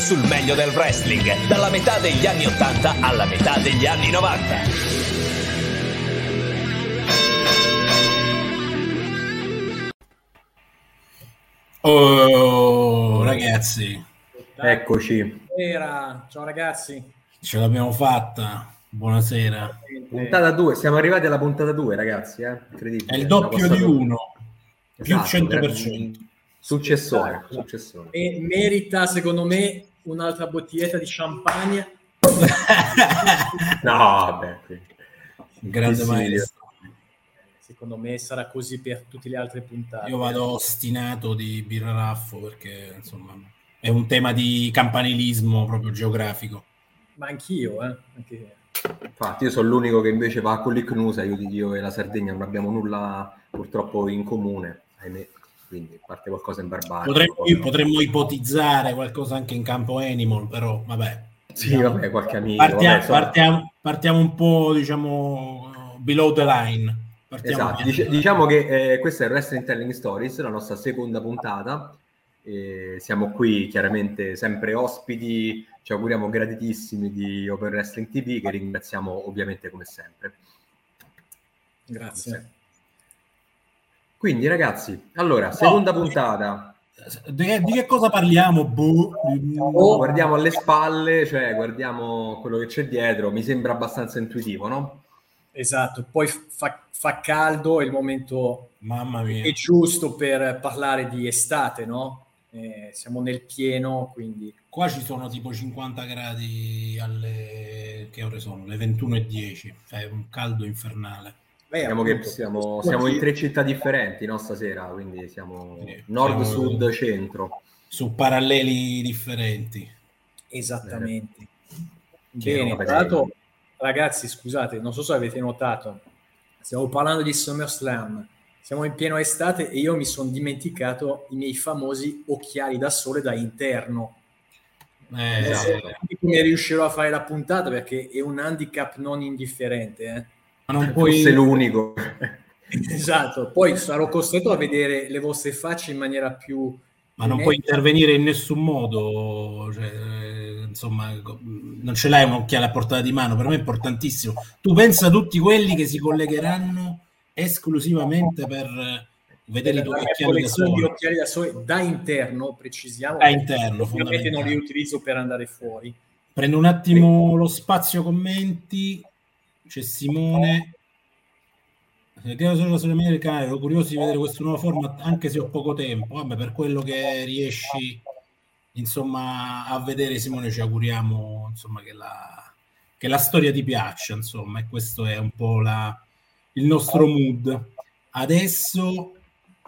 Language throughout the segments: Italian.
sul meglio del wrestling, dalla metà degli anni 80 alla metà degli anni 90. Oh, ragazzi, Eccoci, Buonasera, ciao ragazzi. ce l'abbiamo fatta. Buonasera. puntata 2, siamo arrivati alla puntata 2 ragazzi, eh? incredibile. È il doppio di uno, più Esatto, 100%. Successore, successore. E merita, secondo me, un'altra bottiglietta di champagne. No, vabbè. Grande maestro. Secondo me sarà così per tutte le altre puntate. Io vado ostinato di birra raffo perché insomma è un tema di campanilismo proprio geografico. Ma anch'io, eh. Anche... Infatti io sono l'unico che invece va con l'Icnusa, io, io e la Sardegna non abbiamo nulla purtroppo in comune, ahimè. Quindi parte qualcosa in barbarie. Potremmo, poi- potremmo ipotizzare qualcosa anche in campo Animal, però vabbè. Sì, vabbè, qualche amico. Partiamo, vabbè, insomma. partiamo- partiamo un po', diciamo, below the line. Partiamo Esatto, dice- diciamo che eh, questa è Wrestling Telling Stories, la nostra seconda puntata. E siamo qui chiaramente sempre ospiti, ci auguriamo gratitissimi di Open Wrestling TV che ringraziamo ovviamente come sempre. Grazie. Quindi ragazzi, allora, seconda puntata, Di che, di che cosa parliamo? Boh. Oh. guardiamo alle spalle, cioè guardiamo quello che c'è dietro, mi sembra abbastanza intuitivo, no? Esatto, poi fa, fa caldo, è il momento Mamma mia. è giusto per parlare di estate, no? Eh, siamo nel pieno, quindi Qua ci sono tipo 50 gradi alle... che ore sono? Le 21.10. Cioè un caldo infernale. Beh, Diciamo che appunto, siamo, siamo in tre città differenti, no, stasera, quindi siamo Sì, nord, siamo- sud, centro. Su paralleli differenti. Esattamente. Che Bene, l'altro, che- ragazzi, scusate, non so se avete notato, stiamo parlando di SummerSlam, siamo in pieno estate e io mi sono dimenticato i miei famosi occhiali da sole da interno. Eh, esatto. come riuscirò a fare la puntata perché è un handicap non indifferente. eh. Ma non puoi... Fosse l'unico. Esatto, poi sarò costretto a vedere le vostre facce in maniera più... Ma non puoi intervenire in nessun modo, cioè, eh, insomma, non ce l'hai un occhiale a portata di mano, per me è importantissimo. Tu pensa a tutti quelli che si collegheranno esclusivamente per eh, vedere i tuoi occhiali da sole, occhiali da sole da interno, precisiamo. da interno, Ovviamente non li utilizzo per andare fuori. Prendo un attimo lo spazio commenti, c'è Simone. Se credo solo sulle canale, ero curioso di vedere questo nuovo format, anche se ho poco tempo. Vabbè, per quello che riesci insomma a vedere, Simone, ci auguriamo insomma che la, che la storia ti piaccia, insomma, e questo è un po' la, il nostro mood. Adesso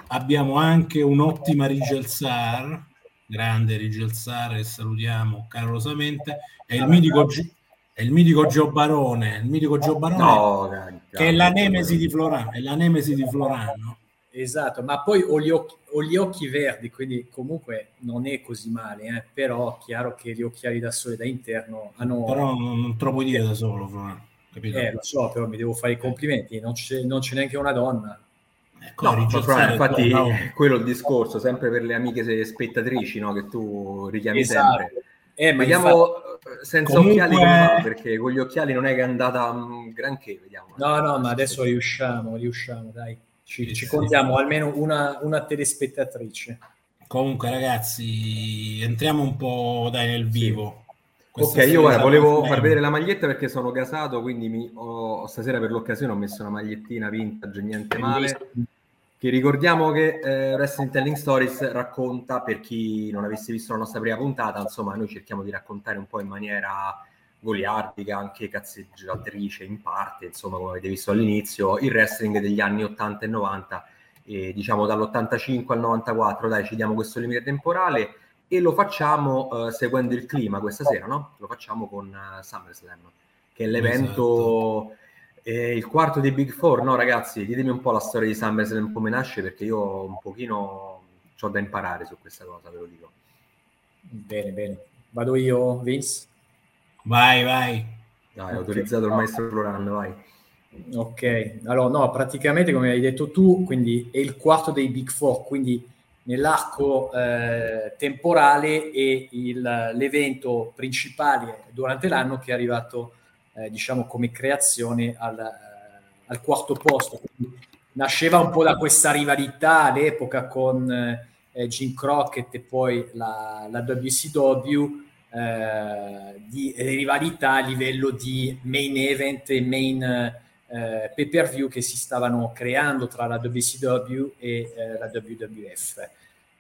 abbiamo anche un'ottima Rigelsar, grande Rigelsar, che salutiamo calorosamente, è il mitico, Gio- è il mitico Gio Barone, il mitico Gio Barone No, che è la nemesi di Florano, è la nemesi di Florano. Esatto, ma poi ho gli, occhi, ho gli occhi verdi, quindi comunque non è così male, eh, però chiaro che gli occhiali da sole da interno hanno... Però non, non te lo puoi dire da solo, Florano, capito? Eh, lo so, però mi devo fare i complimenti, non c'è, non c'è neanche una donna. Ecco, No, è infatti no. quello è il discorso, sempre per le amiche spettatrici no, che tu richiami Esatto. sempre. Eh, ma Vediamo infatti- eh, senza Comunque- occhiali come va, perché con gli occhiali non è che è andata mm, granché, vediamo. No, no, ma adesso riusciamo, riusciamo, dai. Ci, Sì, ci sì. contiamo almeno una, una telespettatrice. Comunque, ragazzi, entriamo un po' dai nel vivo. Questa Ok, io guarda, volevo far vedere la maglietta perché sono gasato, quindi mi- ho- stasera per l'occasione ho messo una magliettina vintage, niente male. Che ricordiamo che eh, Wrestling Telling Stories racconta, per chi non avesse visto la nostra prima puntata, insomma, noi cerchiamo di raccontare un po' in maniera goliardica, anche cazzeggiatrice in parte, insomma, come avete visto all'inizio, il wrestling degli anni 80 e 90, e diciamo dall'85 al 94, dai, ci diamo questo limite temporale e lo facciamo eh, seguendo il clima questa sera, no? Lo facciamo con eh, SummerSlam, che è l'evento... eh, il quarto dei Big Four, no ragazzi, ditemi un po' la storia di SummerSlam come nasce perché io un pochino ho da imparare su questa cosa, ve lo dico. Bene, bene. Vado io, Vince? Vai, vai. Dai, ho autorizzato il maestro Florando, vai. Ok, allora no, praticamente come hai detto tu, quindi è il quarto dei Big Four, quindi nell'arco eh, temporale e il, l'evento principale durante l'anno che è arrivato, eh, diciamo, come creazione al, al quarto posto. Quindi nasceva un po' da questa rivalità all'epoca con eh, Jim Crockett e poi la, la WCW eh, di rivalità a livello di main event e main eh, pay per view che si stavano creando tra la WCW e eh, la WWF.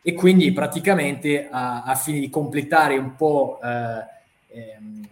E quindi praticamente a, a fine di completare un po' eh, ehm,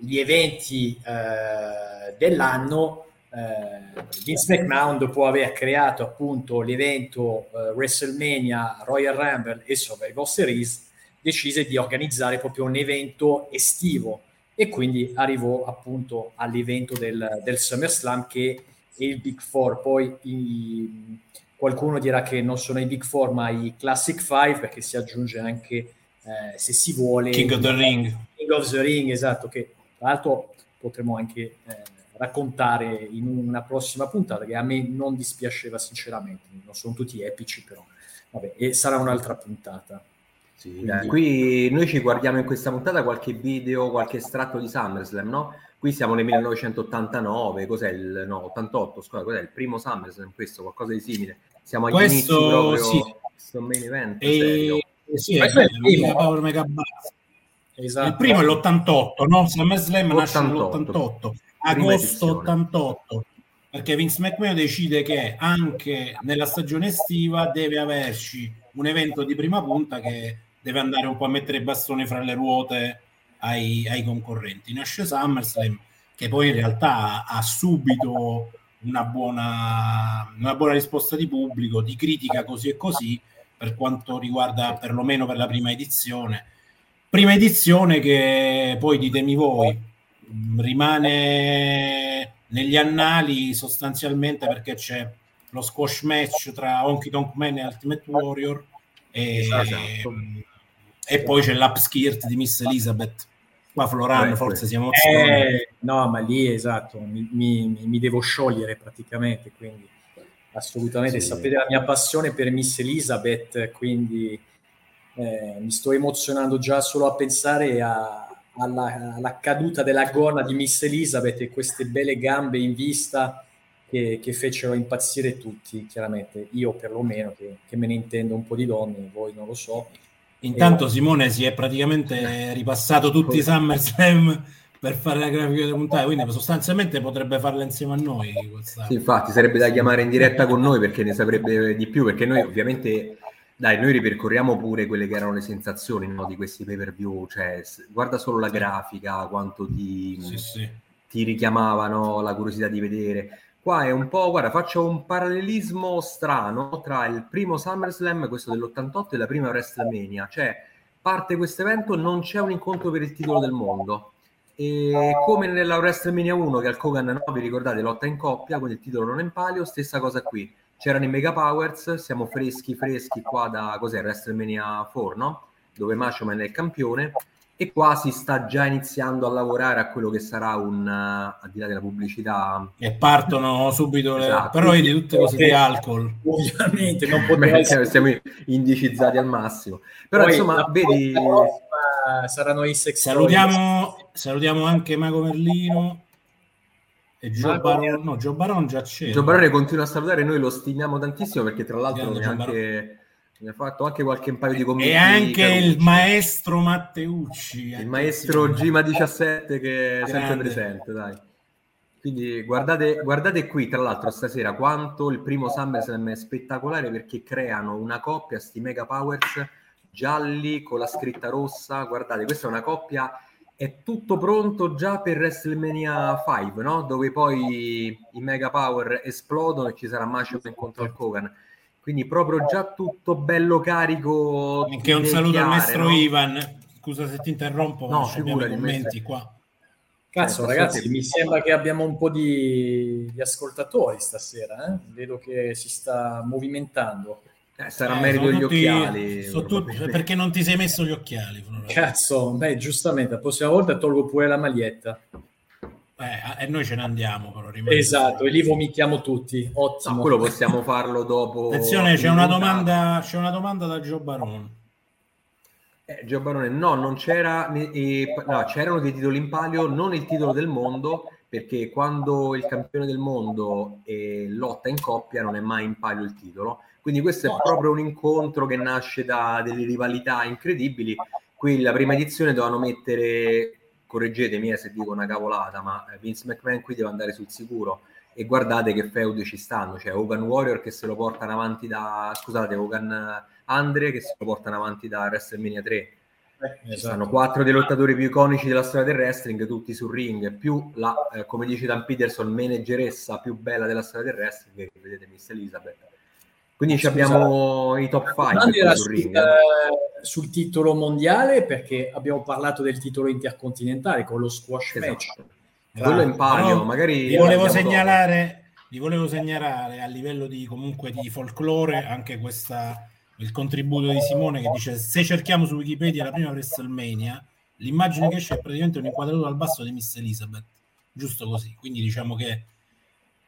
gli eventi eh, dell'anno, eh, Vince McMahon dopo aver creato appunto l'evento eh, WrestleMania, Royal Rumble e Survivor Series decise di organizzare proprio un evento estivo e quindi arrivò appunto all'evento del, del SummerSlam che è il Big Four. Poi i, qualcuno dirà che non sono i Big Four ma i Classic Five perché si aggiunge anche, eh, se si vuole, King of the Ring. King of the Ring, esatto, che tra l'altro potremo anche eh, raccontare in una prossima puntata che a me non dispiaceva sinceramente, non sono tutti epici però, vabbè, e sarà un'altra puntata. Sì, Quindi... Qui noi ci guardiamo in questa puntata qualche video, qualche estratto di SummerSlam, no? Qui siamo nel 1989, cos'è il no, 88, scusa, cos'è il primo SummerSlam, questo, qualcosa di simile. Siamo agli questo, inizi proprio sì. questo main event, e... Sì, è, è il primo. Power Mega esatto. Il primo è l'88, no? SummerSlam nasce nell'88, agosto 88 perché Vince McMahon decide che anche nella stagione estiva deve averci un evento di prima punta che deve andare un po' a mettere i bastoni fra le ruote ai, ai concorrenti. Nasce SummerSlam, che poi in realtà ha subito una buona, una buona risposta di pubblico, di critica così e così, per quanto riguarda perlomeno per la prima edizione. Prima edizione che poi ditemi voi, rimane negli annali sostanzialmente perché c'è lo squash match tra Honky Tonk Man e Ultimate Warrior e, esatto. e poi c'è l'upskirt di Miss Elizabeth qua Floran forse siamo eh, no ma lì esatto mi, mi, mi, devo sciogliere praticamente quindi assolutamente sì. sapete la mia passione per Miss Elizabeth quindi eh, mi sto emozionando già solo a pensare a, alla, alla, caduta della gonna di Miss Elizabeth e queste belle gambe in vista che, che, fecero impazzire tutti, chiaramente io perlomeno che, che me ne intendo un po' di donne, voi non lo so. Intanto e... Simone si è praticamente ripassato tutti i SummerSlam per fare la grafica delle puntate, quindi sostanzialmente potrebbe farla insieme a noi. Sì, infatti sarebbe da chiamare in diretta con noi perché ne saprebbe di più, perché noi ovviamente dai, noi ripercorriamo pure quelle che erano le sensazioni no, di questi pay per view, cioè guarda solo la grafica, quanto ti, sì, sì. ti richiamavano la curiosità di vedere. Qua è un po', guarda, faccio un parallelismo strano tra il primo SummerSlam, questo dell'88, e la prima WrestleMania. Cioè, parte questo evento, non c'è un incontro per il titolo del mondo. E come nella WrestleMania 1, che al Kogan, no, vi ricordate, lotta in coppia, quindi il titolo non è in palio, stessa cosa qui. C'erano i Mega Powers, siamo freschi, freschi qua da, cos'è, WrestleMania 4, no? Dove Macho Man è il campione. E qua si sta già iniziando a lavorare a quello che sarà un uh, al di là della pubblicità. E partono subito le... esatto. però vedi tutte cose di alcol. ovviamente non potrebbe essere. siamo indicizzati al massimo. Però Poi, insomma vedi saranno i sex salutiamo, salutiamo anche Mago Merlino e Joe Baron, no, Joe Baron già c'è. Joe Baron continua a salutare, noi lo stimiamo tantissimo perché tra l'altro neanche mi ha fatto anche qualche paio di commenti. E anche il maestro Matteucci. Il maestro Gima 17 che è sempre presente, dai. Quindi guardate, guardate qui, tra l'altro, stasera quanto il primo SummerSlam è spettacolare perché creano una coppia, sti Mega Powers gialli con la scritta rossa. Guardate, questa è una coppia, è tutto pronto già per WrestleMania 5, no? Dove poi i Mega Power esplodono e ci sarà Macho contro il Kogan quindi proprio già tutto bello carico. Anche un saluto al maestro no? Ivan. Scusa se ti interrompo, no, abbiamo i commenti qua. Cazzo, eh, ragazzi, mi sembra che abbiamo un po' di, di ascoltatori stasera. Eh? Vedo che si sta movimentando. Eh, sarà eh, merito degli tutti, occhiali. Tutti, perché non ti sei messo gli occhiali? Cazzo, beh, giustamente, la prossima volta tolgo pure la maglietta. Eh, e noi ce ne andiamo però. Esatto, e lì vomitiamo tutti. Ottimo. No, quello possiamo farlo dopo. Attenzione, c'è una, domanda, c'è una domanda da Gio Barone. Eh, Gio Barone, no, non c'era, eh, no, c'erano dei titoli in palio, non il titolo del mondo, perché quando il campione del mondo eh, lotta in coppia non è mai in palio il titolo. Quindi questo è proprio un incontro che nasce da delle rivalità incredibili. Qui la prima edizione dovevano mettere correggetemi eh, se dico una cavolata, ma Vince McMahon qui deve andare sul sicuro. E guardate che feud ci stanno, c'è cioè Hogan Warrior che se lo portano avanti da, scusate, Hogan Andre che se lo portano avanti da WrestleMania 3. Eh, esatto. Sono quattro dei lottatori più iconici della storia del wrestling, tutti sul ring, più la, eh, come dice Dan Peterson, manageressa più bella della storia del wrestling, che vedete Miss Elizabeth. Quindi abbiamo i top 5 sul ring. Eh, sul titolo mondiale perché abbiamo parlato del titolo intercontinentale con lo squash esatto. match. Quello in palio, magari vi volevo segnalare, vi volevo segnalare a livello di comunque di folklore anche questa il contributo di Simone che dice se cerchiamo su Wikipedia la prima WrestleMania l'immagine che esce è praticamente un'inquadratura al basso di Miss Elizabeth giusto così quindi diciamo che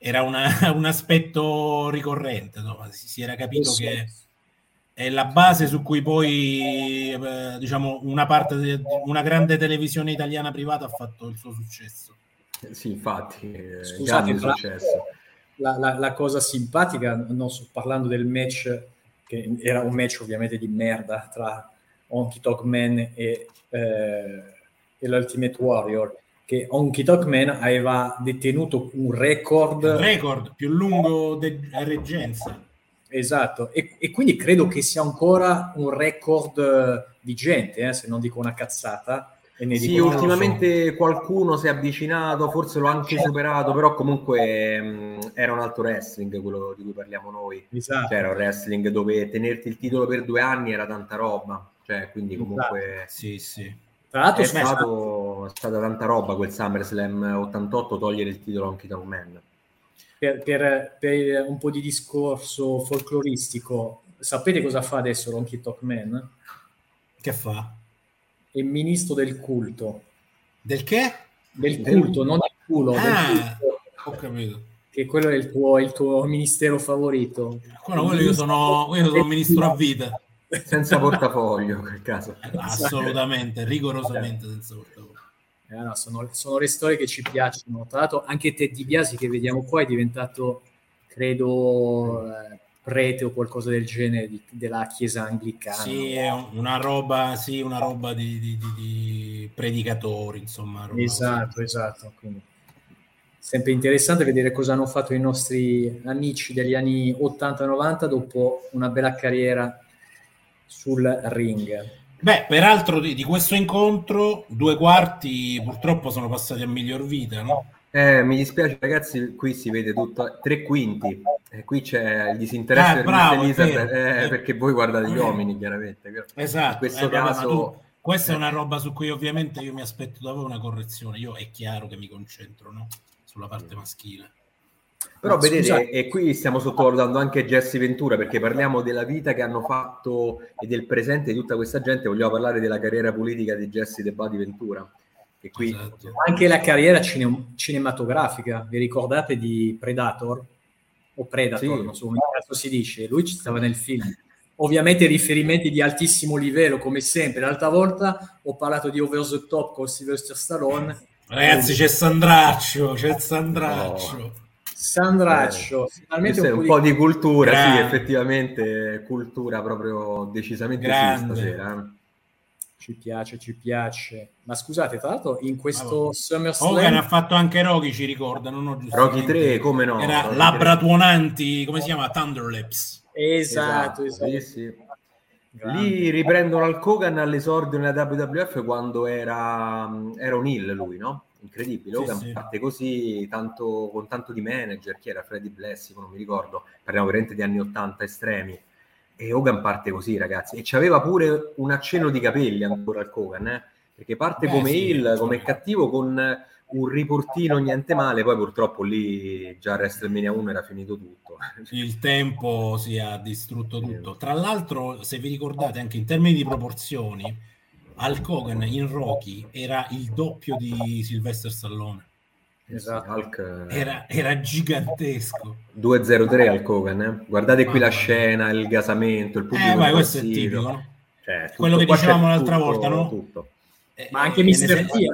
era una, un aspetto ricorrente no? si, si, era capito che è la base su cui poi eh, diciamo una parte de, una grande televisione italiana privata ha fatto il suo successo sì infatti eh, Scusate, successo. La, la, la, cosa simpatica non sto parlando del match che era un match ovviamente di merda tra Honky Talk Man e, eh, e l'Ultimate Warrior che Honky Talk Man aveva detenuto un record il record più lungo di reggenza Esatto, e, e, quindi credo che sia ancora un record eh, vigente, eh, se non dico una cazzata. sì, ultimamente qualcuno si è avvicinato, forse l'ho anche certo. superato, però comunque mh, mm, era un altro wrestling quello di cui parliamo noi. Esatto. Cioè, era un wrestling dove tenerti il titolo per due anni era tanta roba, cioè, quindi esatto. comunque... Esatto. Sì, sì. Tra l'altro è, stato, è stata tanta roba quel SummerSlam 88 togliere il titolo a un Kid Man per, per, per, un po' di discorso folcloristico, sapete cosa fa adesso Ronky Talkman? Che fa? È il ministro del culto. Del che? Del culto, del... non del culo. Ah, del culto. ho capito. Che quello è il tuo, il tuo ministero favorito. Quello, quello io sono, io sono ministro a vita. Senza portafoglio, in quel caso. Assolutamente, rigorosamente senza portafoglio. Eh, no, sono, sono, le storie che ci piacciono. Tra l'altro, anche Ted DiBiase che vediamo qua è diventato, credo, eh, prete o qualcosa del genere di, della chiesa anglicana. Sì, è una roba, sì, una roba di, di, di predicatori, insomma. esatto, così. esatto. Quindi, sempre interessante vedere cosa hanno fatto i nostri amici degli anni 80-90 dopo una bella carriera sul ring. Beh, peraltro di, di, questo incontro due quarti purtroppo sono passati a miglior vita, no? Eh, mi dispiace ragazzi, qui si vede tutto, tre quinti, eh, qui c'è il disinteresse eh, bravo, Elizabeth, eh, perché voi guardate gli uomini chiaramente. Esatto. In questo eh, caso... Tu, questa è una roba su cui ovviamente io mi aspetto da voi una correzione, io è chiaro che mi concentro no? sulla parte maschile. Però Ma vedete, scusate. e qui stiamo sottovalutando anche Jesse Ventura perché parliamo della vita che hanno fatto e del presente di tutta questa gente, vogliamo parlare della carriera politica di Jesse De Badi Ventura. E qui... Esatto. Anche la carriera cine- cinematografica, vi ricordate di Predator? O Predator, sì. non so come si dice, lui ci stava nel film. Ovviamente riferimenti di altissimo livello, come sempre. L'altra volta ho parlato di Over the Top con Sylvester Stallone. Ragazzi, c'è Sandraccio, c'è Sandraccio. Oh. Sandraccio, finalmente un, un po' di cultura, Grande. sì, effettivamente cultura proprio decisamente Grande. sì stasera. Eh. Ci piace, ci piace. Ma scusate, tra l'altro in questo. SummerSlam... Hogan ha fatto anche Rocky, ci ricordano, no? Rocky 3, come no? Era Rocky Labbra 3. tuonanti, come si chiama? Thunderlips. Esatto, esatto. esatto. Sì, sì. Lì riprendono al Hogan all'esordio nella WWF quando era, era un heel lui, no? Incredibile. Hogan sì, parte sì. così, tanto, con tanto di manager, chi era Freddy Blessico, non mi ricordo, parliamo veramente di anni 80 estremi. E Hogan parte così, ragazzi, e c'aveva pure un accenno di capelli ancora al Hogan, eh? perché parte Beh, come sì, il, come cattivo, con un riportino niente male, poi purtroppo lì già WrestleMania 1 era finito tutto. Il tempo si è distrutto tutto. Tra l'altro, se vi ricordate, anche in termini di proporzioni, Hulk Hogan in Rocky era il doppio di Sylvester Stallone. Esatto. Hulk... era, era, gigantesco 2-0-3 al Kogan eh? guardate qui ah, la scena il gasamento il pubblico eh, vai, questo è tipico no? cioè, tutto, quello che dicevamo l'altra tutto, volta no? Tutto. Eh, ma anche Mister T eh?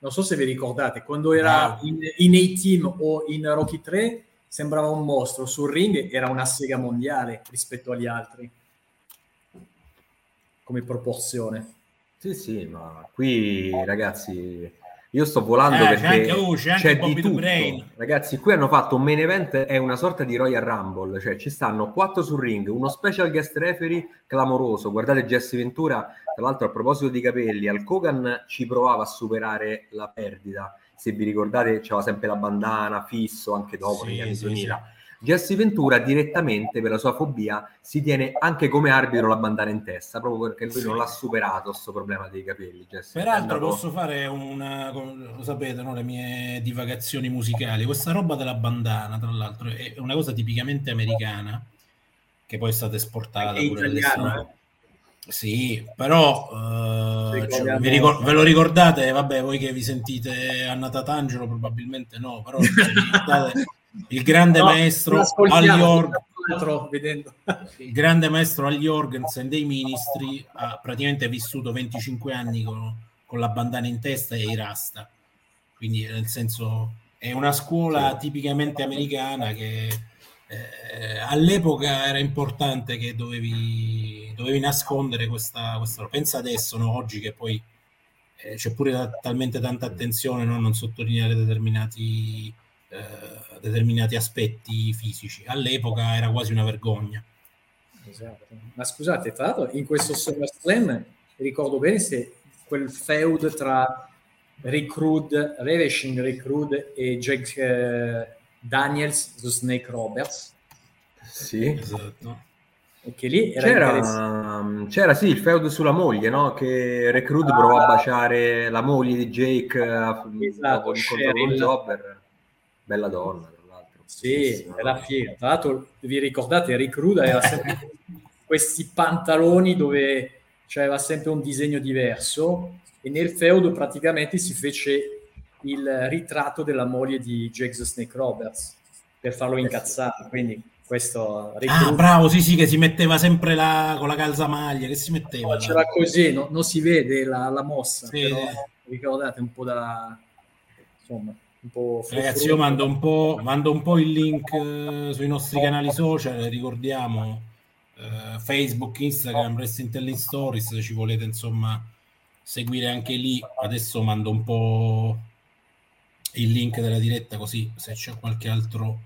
non so se vi ricordate quando era in, in A-Team o in Rocky 3 sembrava un mostro sul ring era una sega mondiale rispetto agli altri come proporzione sì sì ma qui ragazzi io sto volando eh, perché c'è, anche, oh, c'è, c'è di tutto. Ragazzi, qui hanno fatto un main event, è una sorta di Royal Rumble, cioè ci stanno quattro sul ring, uno special guest referee clamoroso. Guardate Jesse Ventura, tra l'altro a proposito di capelli, al Kogan ci provava a superare la perdita. Se vi ricordate, c'era sempre la bandana fisso anche dopo sì, negli anni sì, 2000. Sì Jesse Ventura direttamente per la sua fobia si tiene anche come arbitro la bandana in testa, proprio perché lui sì. non l'ha superato questo problema dei capelli. Jesse. Peraltro andato... posso fare una, lo sapete, no? le mie divagazioni musicali. Questa roba della bandana, tra l'altro, è una cosa tipicamente americana, che poi è stata esportata è pure italiano, eh? Sì, però uh, cioè, ricor- ve lo ricordate? Vabbè, voi che vi sentite Anna Tatangelo probabilmente no, però ricordate il grande no, maestro Al Jorgensen, il grande maestro Al Jorgensen dei ministri ha praticamente vissuto 25 anni con, con la bandana in testa e i rasta quindi nel senso è una scuola tipicamente americana che eh, all'epoca era importante che dovevi, dovevi nascondere questa, questa pensa adesso no? oggi che poi eh, c'è pure talmente tanta attenzione no? non sottolineare determinati eh, determinati aspetti fisici. All'epoca era quasi una vergogna. Esatto. Ma scusate, tra l'altro in questo SummerSlam ricordo bene se quel feud tra Rick Rude, Ravishing Rick Rude e Jake eh, Daniels su Snake Roberts. Sì, esatto. Che lì c'era, c'era sì il feud sulla moglie, no? Che Rick Rude ah, provò a baciare la moglie di Jake eh, esatto, dopo l'incontro con Jobber bella donna, tra l'altro. Sì, era figa. Tra l'altro, vi ricordate, Rick Ruda aveva sempre questi pantaloni dove c'era sempre un disegno diverso e nel feudo praticamente si fece il ritratto della moglie di Jake the Snake Roberts per farlo incazzare, quindi questo ah, bravo, sì, sì, che si metteva sempre la, con la calzamaglia, che si metteva. No, c'era così, no, non si vede la, la mossa, sì. però ricordate un po' da... insomma, un po' Ragazzi, io mando un po', mando un po' il link eh, sui nostri canali social, ricordiamo eh, Facebook, Instagram, Wrestling Telling Stories, se ci volete insomma seguire anche lì. Adesso mando un po' il link della diretta così se c'è qualche altro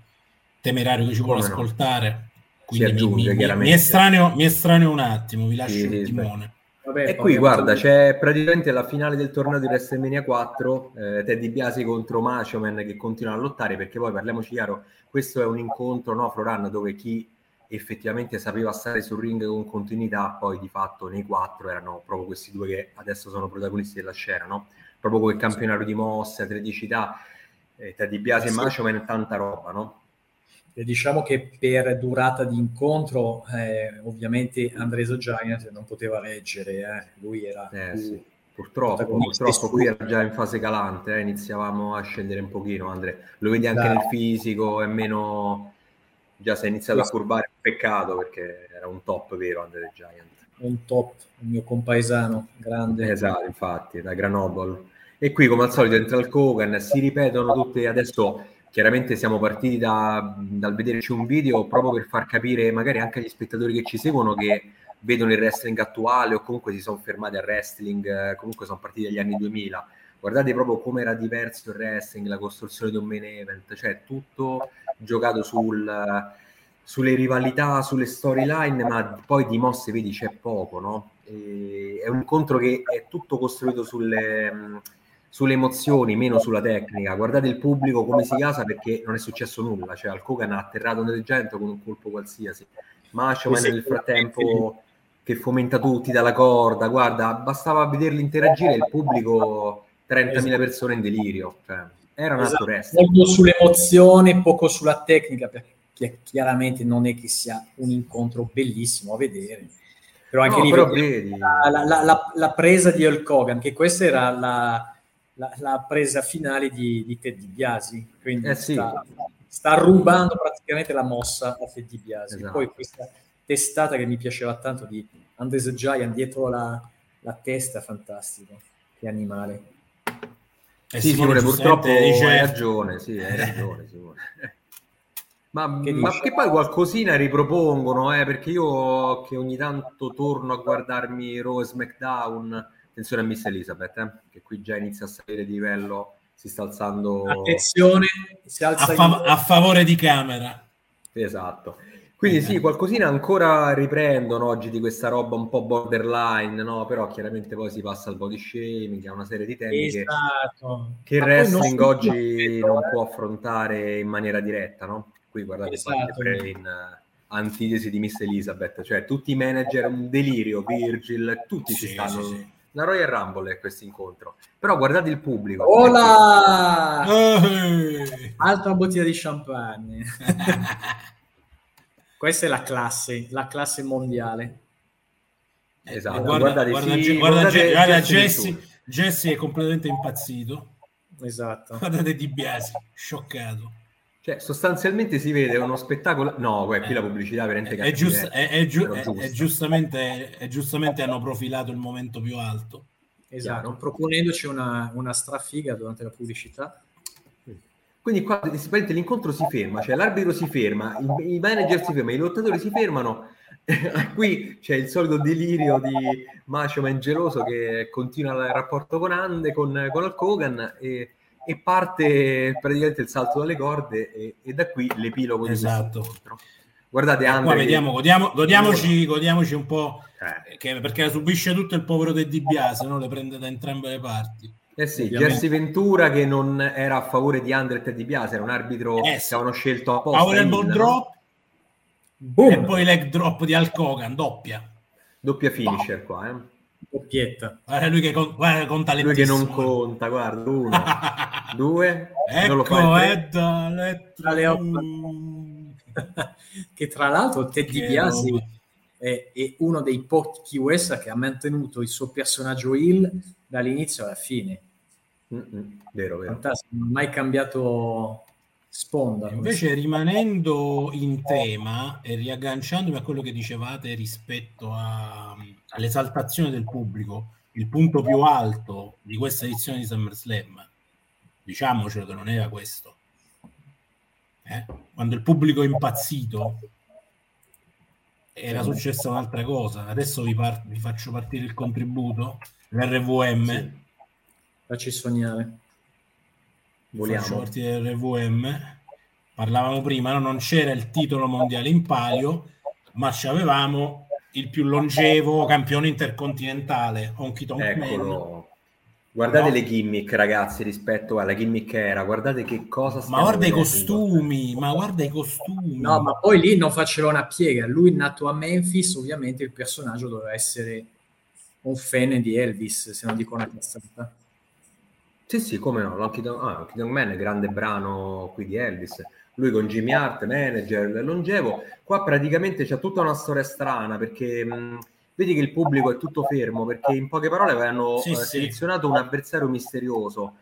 temerario che ci vuole ascoltare. Quindi aggiunge, mi, mi, mi, estraneo, mi estraneo un attimo, vi lascio sì, il timone. Vabbè, e qui guarda, c'è praticamente la finale del torneo di WrestleMania 4, eh, Teddy Biasi contro Macho Man che continuano a lottare perché poi parliamoci chiaro, questo è un incontro, no, Floran, dove chi effettivamente sapeva stare sul ring con continuità, poi di fatto nei quattro erano proprio questi due che adesso sono protagonisti della scena, no? Proprio quel campionario di mosse, atleticità, eh, Teddy Biasi eh, e Macho Man, tanta roba, no? Diciamo che per durata di incontro eh, ovviamente Andreso Giant non poteva reggere, eh. lui era eh, sì. purtroppo, purtroppo qui era già in fase calante, eh. iniziavamo a scendere un pochino Andre, lo vedi anche Dai. nel fisico, è meno già si è iniziato a curvare, peccato perché era un top vero Andre Giant. Un top, il mio compaesano, grande. Esatto, infatti, da Grenoble. E qui come al solito entra il Kogan, si ripetono tutte adesso chiaramente siamo partiti da, dal vederci un video proprio per far capire magari anche agli spettatori che ci seguono che vedono il wrestling attuale o comunque si sono fermati al wrestling, eh, comunque sono partiti dagli anni 2000. Guardate proprio come era diverso il wrestling, la costruzione di un main event, cioè tutto giocato sul, sulle rivalità, sulle storyline, ma poi di mosse, vedi, c'è poco, no? E è un incontro che è tutto costruito sulle sulle emozioni, meno sulla tecnica. Guardate il pubblico come si casa perché non è successo nulla. Cioè, al Kogan ha atterrato nel gente con un colpo qualsiasi. Macho Ma nel frattempo che fomenta tutti dalla corda. Guarda, bastava vederli interagire il pubblico 30.000 persone in delirio. Cioè, era un esatto. altro Molto sull'emozione, poco sulla tecnica, perché chiaramente non è che sia un incontro bellissimo a vedere. Però anche no, lì però la, la, la, la, presa di Hulk Hogan, che questa era la, la, la presa finale di, di Ted DiBiase, quindi Eh sì. sta, sta rubando praticamente la mossa a Ted DiBiase. Esatto. Poi questa testata che mi piaceva tanto di Andre the Giant dietro la, la testa, fantastico, che animale. E sì, Simone purtroppo dice- hai ragione, sì, hai ragione, Simone. Ma, Che ma che poi qualcosina ripropongono, eh, perché io che ogni tanto torno a guardarmi Raw e SmackDown, attenzione a Miss Elizabeth, eh, che qui già inizia a salire di livello, si sta alzando... Attenzione, si a, alza fa- il- a favore di camera. Esatto. Quindi sì, qualcosina ancora riprendono oggi di questa roba un po' borderline, no? Però chiaramente poi si passa al body shaming, a una serie di temi che, Esatto. che il non wrestling solo oggi quello, non eh. può affrontare in maniera diretta, no? Qui guardate Esatto. in eh, antitesi di Miss Elizabeth, cioè tutti i manager, un delirio, Virgil, tutti ci Sì, stanno... sì, sì. La Royal Rumble è questo incontro. Però guardate il pubblico. Hola! Altra bottiglia di champagne. Questa è la classe, la classe mondiale. Esatto, guarda, guardate, guarda, sì, guarda, guardate guarda Jesse. Jesse è completamente impazzito. Esatto. Guardate Di Biasi, scioccato. Cioè, sostanzialmente si vede uno spettacolo. No, guarda, qui la pubblicità è veramente È, giust- è- è giu- è- giusta. è giustamente, è giustamente hanno profilato il momento più alto. Esatto, Chiaro. proponendoci una, una strafiga durante la pubblicità. Quindi qua praticamente l'incontro si ferma, cioè l'arbitro si ferma, i, i manager si fermano, i lottatori si fermano. Qui c'è il solito delirio di Macho Man geloso che continua il rapporto con Ande, con, con Hulk Hogan e, e parte praticamente il salto dalle corde e, e da qui l'epilogo Esatto. di questo incontro. Guardate E Andre... qua vediamo, godiamo- godiamoci, godiamoci un po', Eh, che- perché subisce tutto il povero De Di Biase, no? le prende da entrambe le parti. Eh sì, Ovviamente. Jesse Ventura che non era a favore di Andre e Di Biase, era un arbitro Eh che sì. avevano scelto apposta. Power heel, elbow no? drop Boom! e poi leg drop di Hulk Hogan, doppia. Doppia finisher qua, eh. Doppietta. Guarda lui che, con- guarda, conta Lui che non conta, guarda, uno, due, non lo ecco, fa è da lettera Ale U. che tra l'altro Ted Che DiBiase roba. è, è uno dei pochi wrestler che ha mantenuto il suo personaggio heel dall'inizio alla fine. Mm-mm, Vero, vero. Fantastico, non ha mai cambiato sponda. Invece rimanendo in tema e riagganciandomi a quello che dicevate rispetto a- all'esaltazione del pubblico, il punto più alto di questa edizione di SummerSlam, diciamocelo che non era questo. Eh? Quando il pubblico è impazzito era successa un'altra cosa. Adesso vi, par- vi faccio partire il contributo, l'RVM. Sì. Facci sognare. Faccio Voliamo. partire l'RVM. Parlavamo prima, no? non c'era il titolo mondiale in palio, ma ci avevamo il più longevo campione intercontinentale, Honky Tonk Man. Guardate No. le gimmick, ragazzi, rispetto alla gimmick era. Guardate che cosa Ma guarda i costumi, ma guarda i costumi. No, ma poi lì non faceva una piega. Lui nato a Memphis, ovviamente il personaggio doveva essere un fan di Elvis, se non dico una cazzata. Sì, sì, come no. L'Honky Tonk ah, Honky Tonk Man, grande brano qui di Elvis. Lui con Jimmy Hart, manager, longevo. Qua praticamente c'è tutta una storia strana perché mh, vedi che il pubblico è tutto fermo perché in poche parole avevano Sì, eh, sì. selezionato un avversario misterioso.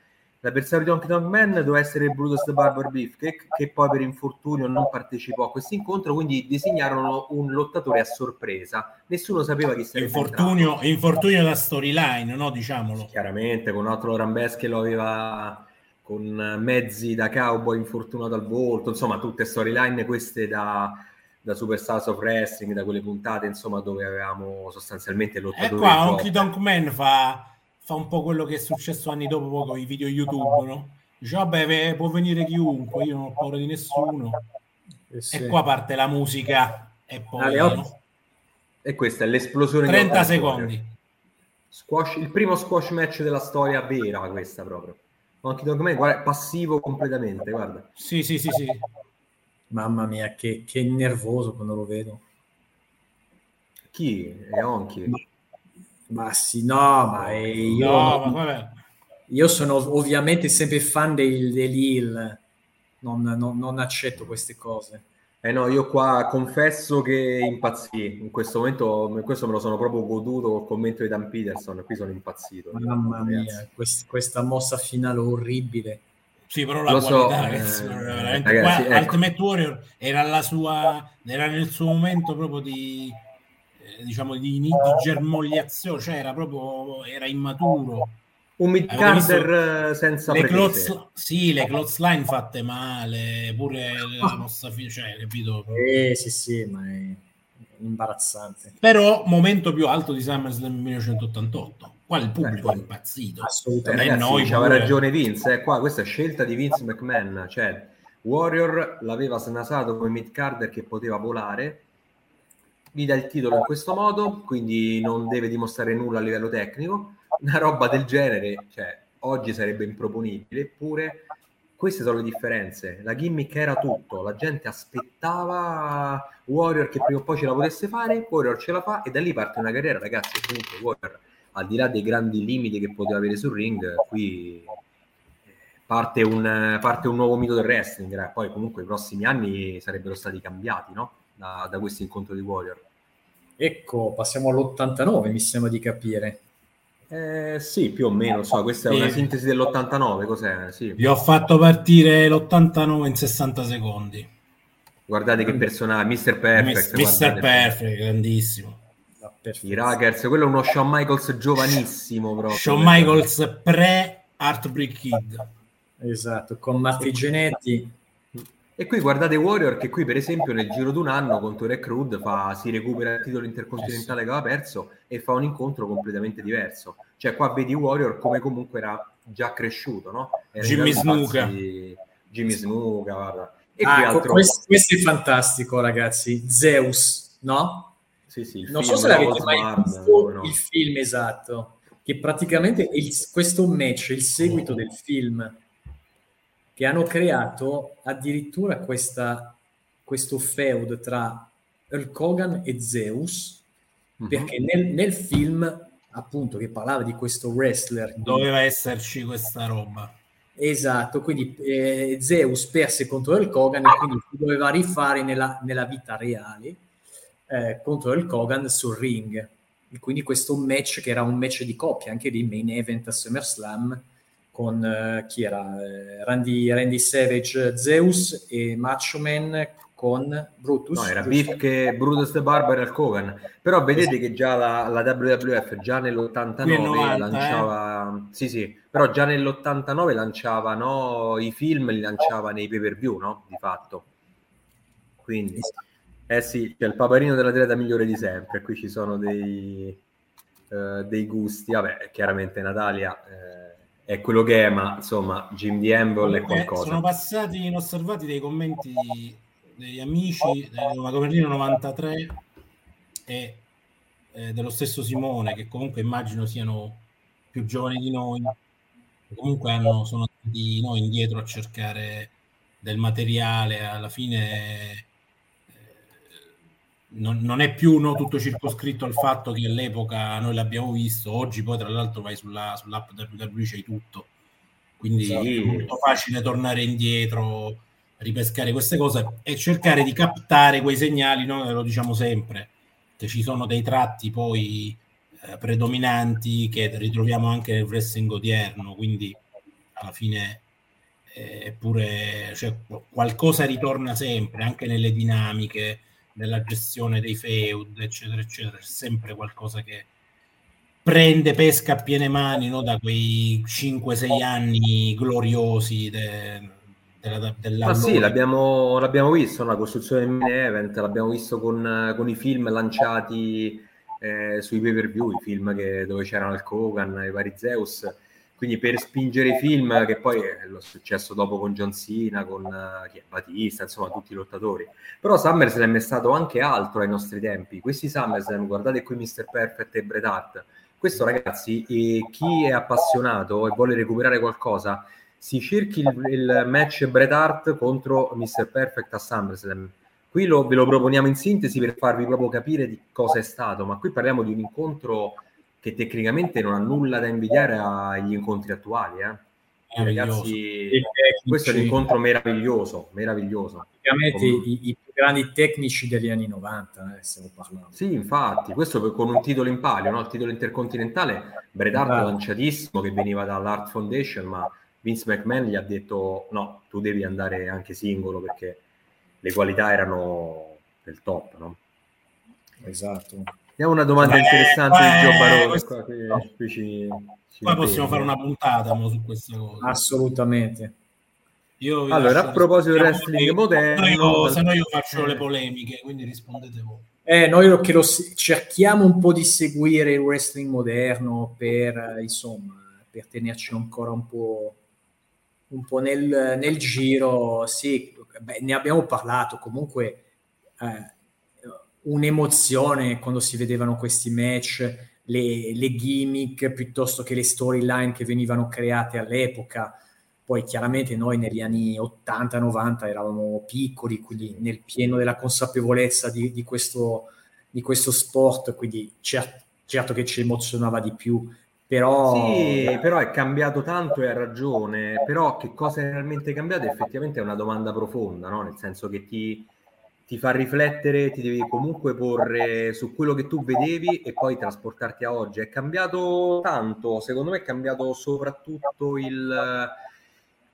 L'avversario di Honky Tonk Man doveva essere Brutus the Barber Beefcake che poi per infortunio non partecipò a questo incontro, quindi designarono un lottatore a sorpresa. Nessuno sapeva chi sarebbe infortunio, infortunio da storyline, no? Diciamolo. chiaramente con Otto Rambes che lo aveva con mezzi da cowboy infortunato al volto, insomma tutte storyline queste da, da Superstars of Wrestling, da quelle puntate insomma dove avevamo sostanzialmente E lottatori Eh, qua. Honky Tonk Man fa, fa un po' quello che è successo anni dopo con i video YouTube, no? Dice, vabbè, può venire chiunque, io non ho paura di nessuno. Eh sì. E qua parte la musica e poi no? e questa è l'esplosione di 30 occasione. secondi. Squash- il primo squash match della storia vera questa proprio Honky Tonk Man, guarda, passivo completamente guarda Sì, sì, sì, sì. Mamma mia, che, che nervoso quando lo vedo. chi è? Ma sì, no, ma eh, io, No, ma vabbè. io sono ovviamente sempre fan dei, degli heel, non, non- non accetto queste cose. Eh no, io qua confesso che impazzì. In questo momento, questo me lo sono proprio goduto col commento di Dan Peterson. Qui sono impazzito. Mamma mia, quest, questa mossa finale orribile. Sì, però la lo qualità, so, ragazzi, eh, veramente. Ragazzi, qua, ecco. Ultimate Warrior era la sua, era nel suo momento proprio di, eh, diciamo, di, di germogliazione, cioè era proprio, era immaturo un mid-carder eh, senza le clothes, sì, le clothesline fatte male, pure la ah. mossa cioè, capito? Eh, sì, sì, ma è imbarazzante. Però momento più alto di SummerSlam 1988. Qua il pubblico Beh, è impazzito. Assolutamente. Eh, noi aveva ragione Vince, eh, qua questa è scelta di Vince McMahon, cioè Warrior l'aveva snasato come mid-carder che poteva volare, gli dà il titolo in questo modo, quindi non deve dimostrare nulla a livello tecnico una roba del genere, cioè, oggi sarebbe improponibile, eppure queste sono le differenze. La gimmick era tutto, la gente aspettava Warrior che prima o poi ce la potesse fare, Warrior ce la fa e da lì parte una carriera, ragazzi, comunque Warrior, al di là dei grandi limiti che poteva avere sul ring, qui parte un, parte un nuovo mito del wrestling, eh. poi comunque i prossimi anni sarebbero stati cambiati, no? Da, da questo incontro di Warrior. Ecco, passiamo all'89, mi sembra di capire. Eh, sì, più o meno, so, questa è una sintesi dell'89, cos'è? Sì. Vi ho fatto partire l'89 in 60 secondi. Guardate che personaggio, Mr. Perfect. Mr. Perfect, grandissimo. I Rackers, quello è uno Shawn Michaels giovanissimo proprio. Shawn Michaels pre Heartbreak Kid. Esatto, con Matti Genetti e qui guardate Warrior che qui per esempio nel giro di un anno contro Rec Rude fa, si recupera il titolo intercontinentale che aveva perso e fa un incontro completamente diverso. Cioè qua vedi Warrior come comunque era già cresciuto, no? Era Jimmy Snuka. Jimmy Snuka, guarda. E ah, altro... questo, questo, è fantastico ragazzi. Zeus, no? Sì, sì. Non so se l'avete mai visto no. il film esatto, che praticamente il, questo match, il seguito del film che hanno creato addirittura questa, questo feud tra Hulk Hogan e Zeus, uh-huh. perché nel, nel, film, appunto, che parlava di questo wrestler... Doveva esserci questa roba. Esatto, quindi eh, Zeus perse contro Hulk Hogan e quindi si doveva rifare nella, nella vita reale eh, contro Hulk Hogan sul ring. E quindi questo match che era un match di coppia, anche di main event a SummerSlam, con uh, chi era? Uh, Randy, Randy, Savage Zeus e Macho Man con Brutus. No, era Beef che Brutus the Barber e Hogan. Però vedete esatto. che già la, la, WWF già nell'89 90, lanciava... Eh? Sì, sì, però già nell'89 lanciava no, i film, li lanciava nei pay per view, no? Di fatto. Quindi... Eh sì, c'è il paparino della diretta migliore di sempre. Qui ci sono dei, uh, dei gusti. Vabbè, chiaramente Natalia... Eh, è quello che è, ma insomma, Jim Diemble è qualcosa. Sono passati inosservati dei commenti degli amici della Copertina 93 e eh, dello stesso Simone, che comunque immagino siano più giovani di noi, comunque hanno, sono di noi indietro a cercare del materiale, alla fine non, non, è più no, tutto circoscritto al fatto che all'epoca noi l'abbiamo visto, oggi poi tra l'altro vai sulla, sull'app WWE c'hai tutto, quindi sì. è molto facile tornare indietro, ripescare queste cose e cercare di captare quei segnali, noi lo diciamo sempre, che ci sono dei tratti poi eh, predominanti che ritroviamo anche nel wrestling odierno, quindi alla fine eh, eppure cioè, qualcosa ritorna sempre, anche nelle dinamiche nella gestione dei feud, eccetera, eccetera, c'è sempre qualcosa che prende pesca a piene mani no? da quei 5-6 anni gloriosi de, della, della ah, sì, l'abbiamo, l'abbiamo, visto, la costruzione del main event, l'abbiamo visto con, con i film lanciati eh, sui pay per view, i film che, dove c'erano il Kogan, i vari Zeus quindi per spingere i film, che poi è lo successo dopo con John Cena, con uh, chi è, Batista, insomma tutti i lottatori. Però SummerSlam è stato anche altro ai nostri tempi. Questi SummerSlam, guardate qui Mr. Perfect e Bret Hart. Questo ragazzi, chi è appassionato e vuole recuperare qualcosa, si cerchi il, il match Bret Hart contro Mr. Perfect a SummerSlam. Qui lo, ve lo proponiamo in sintesi per farvi proprio capire di cosa è stato, ma qui parliamo di un incontro che tecnicamente non ha nulla da invidiare agli incontri attuali. Eh. Ragazzi, questo è un incontro meraviglioso, meraviglioso. praticamente con... i, i, più grandi tecnici degli anni 90, eh, stiamo parlando. Sì, infatti, questo con un titolo in palio, no? il titolo intercontinentale, Bret Hart lanciatissimo che veniva dall'Art Foundation, ma Vince McMahon gli ha detto no, tu devi andare anche singolo perché le qualità erano del top, no? Esatto. Abbiamo una domanda beh, interessante beh, di Gio Barone. Questo... Qua, qui, qui ci, ci Poi possiamo fare una puntata mo, su questa cosa. Assolutamente. Io allora, a proposito del wrestling moderno... Io, se no io faccio le polemiche, quindi rispondete voi. Eh, noi lo, che lo, cerchiamo un po' di seguire il wrestling moderno per, insomma, per tenerci ancora un po', un po nel, nel, giro. Sì, beh, ne abbiamo parlato comunque. Eh, un'emozione quando si vedevano questi match, le, le gimmick piuttosto che le storyline che venivano create all'epoca. Poi chiaramente noi negli anni 80-90 eravamo piccoli, quindi nel pieno della consapevolezza di, di, questo, di questo, sport, quindi cer- certo che ci emozionava di più. Però... Sì, però è cambiato tanto e ha ragione. Però che cosa è realmente cambiato? Effettivamente è una domanda profonda, no? nel senso che ti, ti fa riflettere, ti devi comunque porre su quello che tu vedevi e poi trasportarti a oggi. È cambiato tanto, secondo me è cambiato soprattutto il,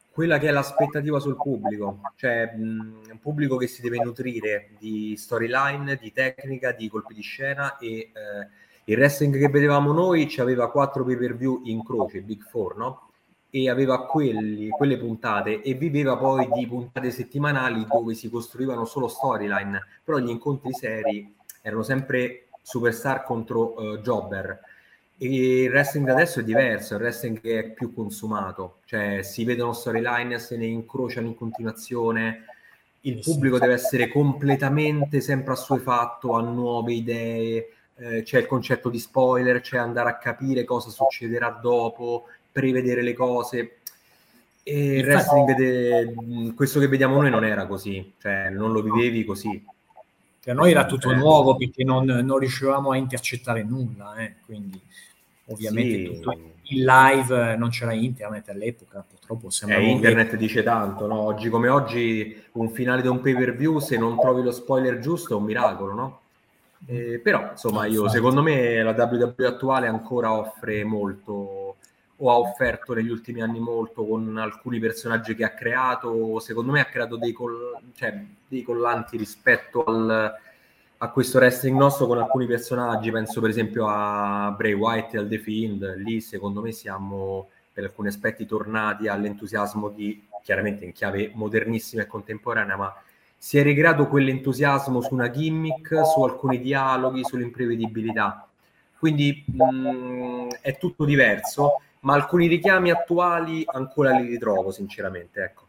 quella che è l'aspettativa sul pubblico, cioè un pubblico che si deve nutrire di storyline, di tecnica, di colpi di scena e eh, il wrestling che vedevamo noi ci aveva quattro pay per view in croce, Big Four, no? E aveva quelli, quelle puntate e viveva poi di puntate settimanali dove si costruivano solo storyline, però gli incontri seri erano sempre superstar contro uh, jobber. E il wrestling adesso è diverso, il wrestling è più consumato, cioè si vedono storyline, se ne incrociano in continuazione, il pubblico deve essere completamente sempre assuefatto a nuove idee, eh, c'è il concetto di spoiler, c'è andare a capire cosa succederà dopo, prevedere le cose. E il wrestling, de... questo che vediamo noi non era così, cioè non lo vivevi così. Per noi era tutto nuovo perché non, non riuscivamo a intercettare nulla, eh? quindi ovviamente sì. in live non c'era internet all'epoca, purtroppo siamo eh, internet dice tanto, no? Oggi come oggi un finale di un pay per view se non trovi lo spoiler giusto è un miracolo, no? Eh, però insomma io secondo me la WWE attuale ancora offre molto o ha offerto negli ultimi anni molto con alcuni personaggi che ha creato, secondo me ha creato dei, coll- cioè, dei collanti rispetto al, a questo wrestling nostro con alcuni personaggi, penso per esempio a Bray Wyatt e al The Fiend, lì secondo me siamo per alcuni aspetti tornati all'entusiasmo di, chiaramente in chiave modernissima e contemporanea, ma si è ricreato quell'entusiasmo su una gimmick, su alcuni dialoghi, sull'imprevedibilità. Quindi mh, mm, è tutto diverso ma alcuni richiami attuali ancora li ritrovo, sinceramente. Ecco.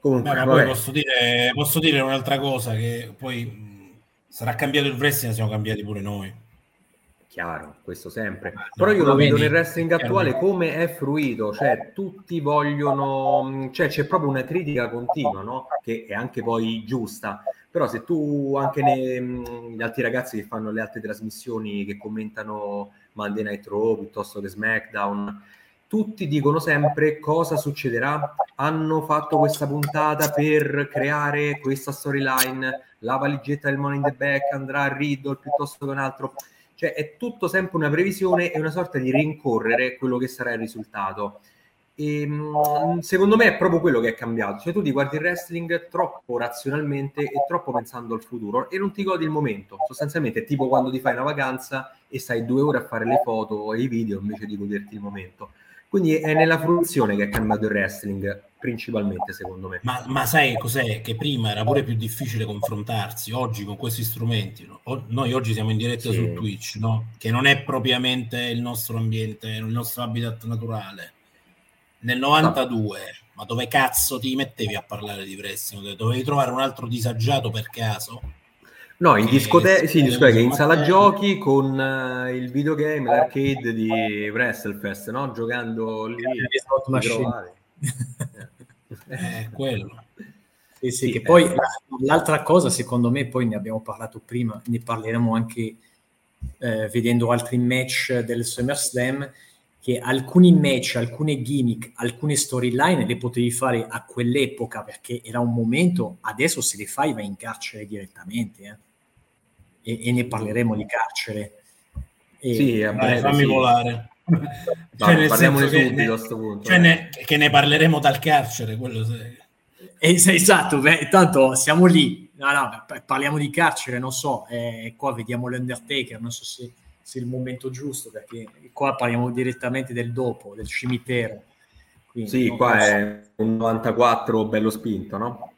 Comunque, Beh, poi posso dire, posso dire, un'altra cosa, che poi mh, sarà cambiato il wrestling, siamo cambiati pure noi. Chiaro, questo sempre. No, Però io lo vedo nel wrestling attuale come è fruito, cioè tutti vogliono, cioè c'è proprio una critica continua, no? Che è anche poi giusta. Però se tu anche negli altri ragazzi che fanno le altre trasmissioni che commentano Monday Night Raw piuttosto che SmackDown, tutti dicono sempre cosa succederà. Hanno fatto questa puntata per creare questa storyline, la valigetta del Money in the Back andrà a Riddle piuttosto che un altro. Cioè è tutto sempre una previsione e una sorta di rincorrere quello che sarà il risultato. E, ehm, secondo me è proprio quello che è cambiato. Cioè, tu ti guardi il wrestling troppo razionalmente e troppo pensando al futuro e non ti godi il momento. Sostanzialmente è tipo quando ti fai una vacanza e stai due ore a fare le foto e i video invece di goderti il momento. Quindi è nella fruizione che è cambiato il wrestling, principalmente secondo me. Ma, ma, sai cos'è? Che prima era pure più difficile confrontarsi, oggi con questi strumenti, no? noi oggi siamo in diretta sì. su Twitch, no? che non è propriamente il nostro ambiente, il nostro habitat naturale nel 92, no. ma dove cazzo ti mettevi a parlare di wrestling? Dovevi trovare un altro disagiato per caso? No, in discoteca, sì, in, discoteca, in sala giochi con uh, il videogame, l'arcade di WrestleFest, no? Giocando lì. eh, quello. Sì, sì, sì, che poi eh. l'altra cosa, secondo me, poi ne abbiamo parlato prima, ne parleremo anche eh, vedendo altri match del SummerSlam, che alcuni match, alcune gimmick, alcune storyline le potevi fare a quell'epoca perché era un momento, adesso se le fai vai in carcere direttamente eh? e, e, ne parleremo di carcere. E, sì, dai, fammi sì. volare. cioè, parliamone subito ne, a questo punto. Cioè eh. ne, che ne parleremo dal carcere, quello sei. esatto, beh, tanto siamo lì. No, no, parliamo di carcere, non so, eh, qua vediamo l'Undertaker, non so se sia il momento giusto, perché qua parliamo direttamente del dopo, del cimitero. Quindi, sì, qua posso... è un 94 bello spinto, no?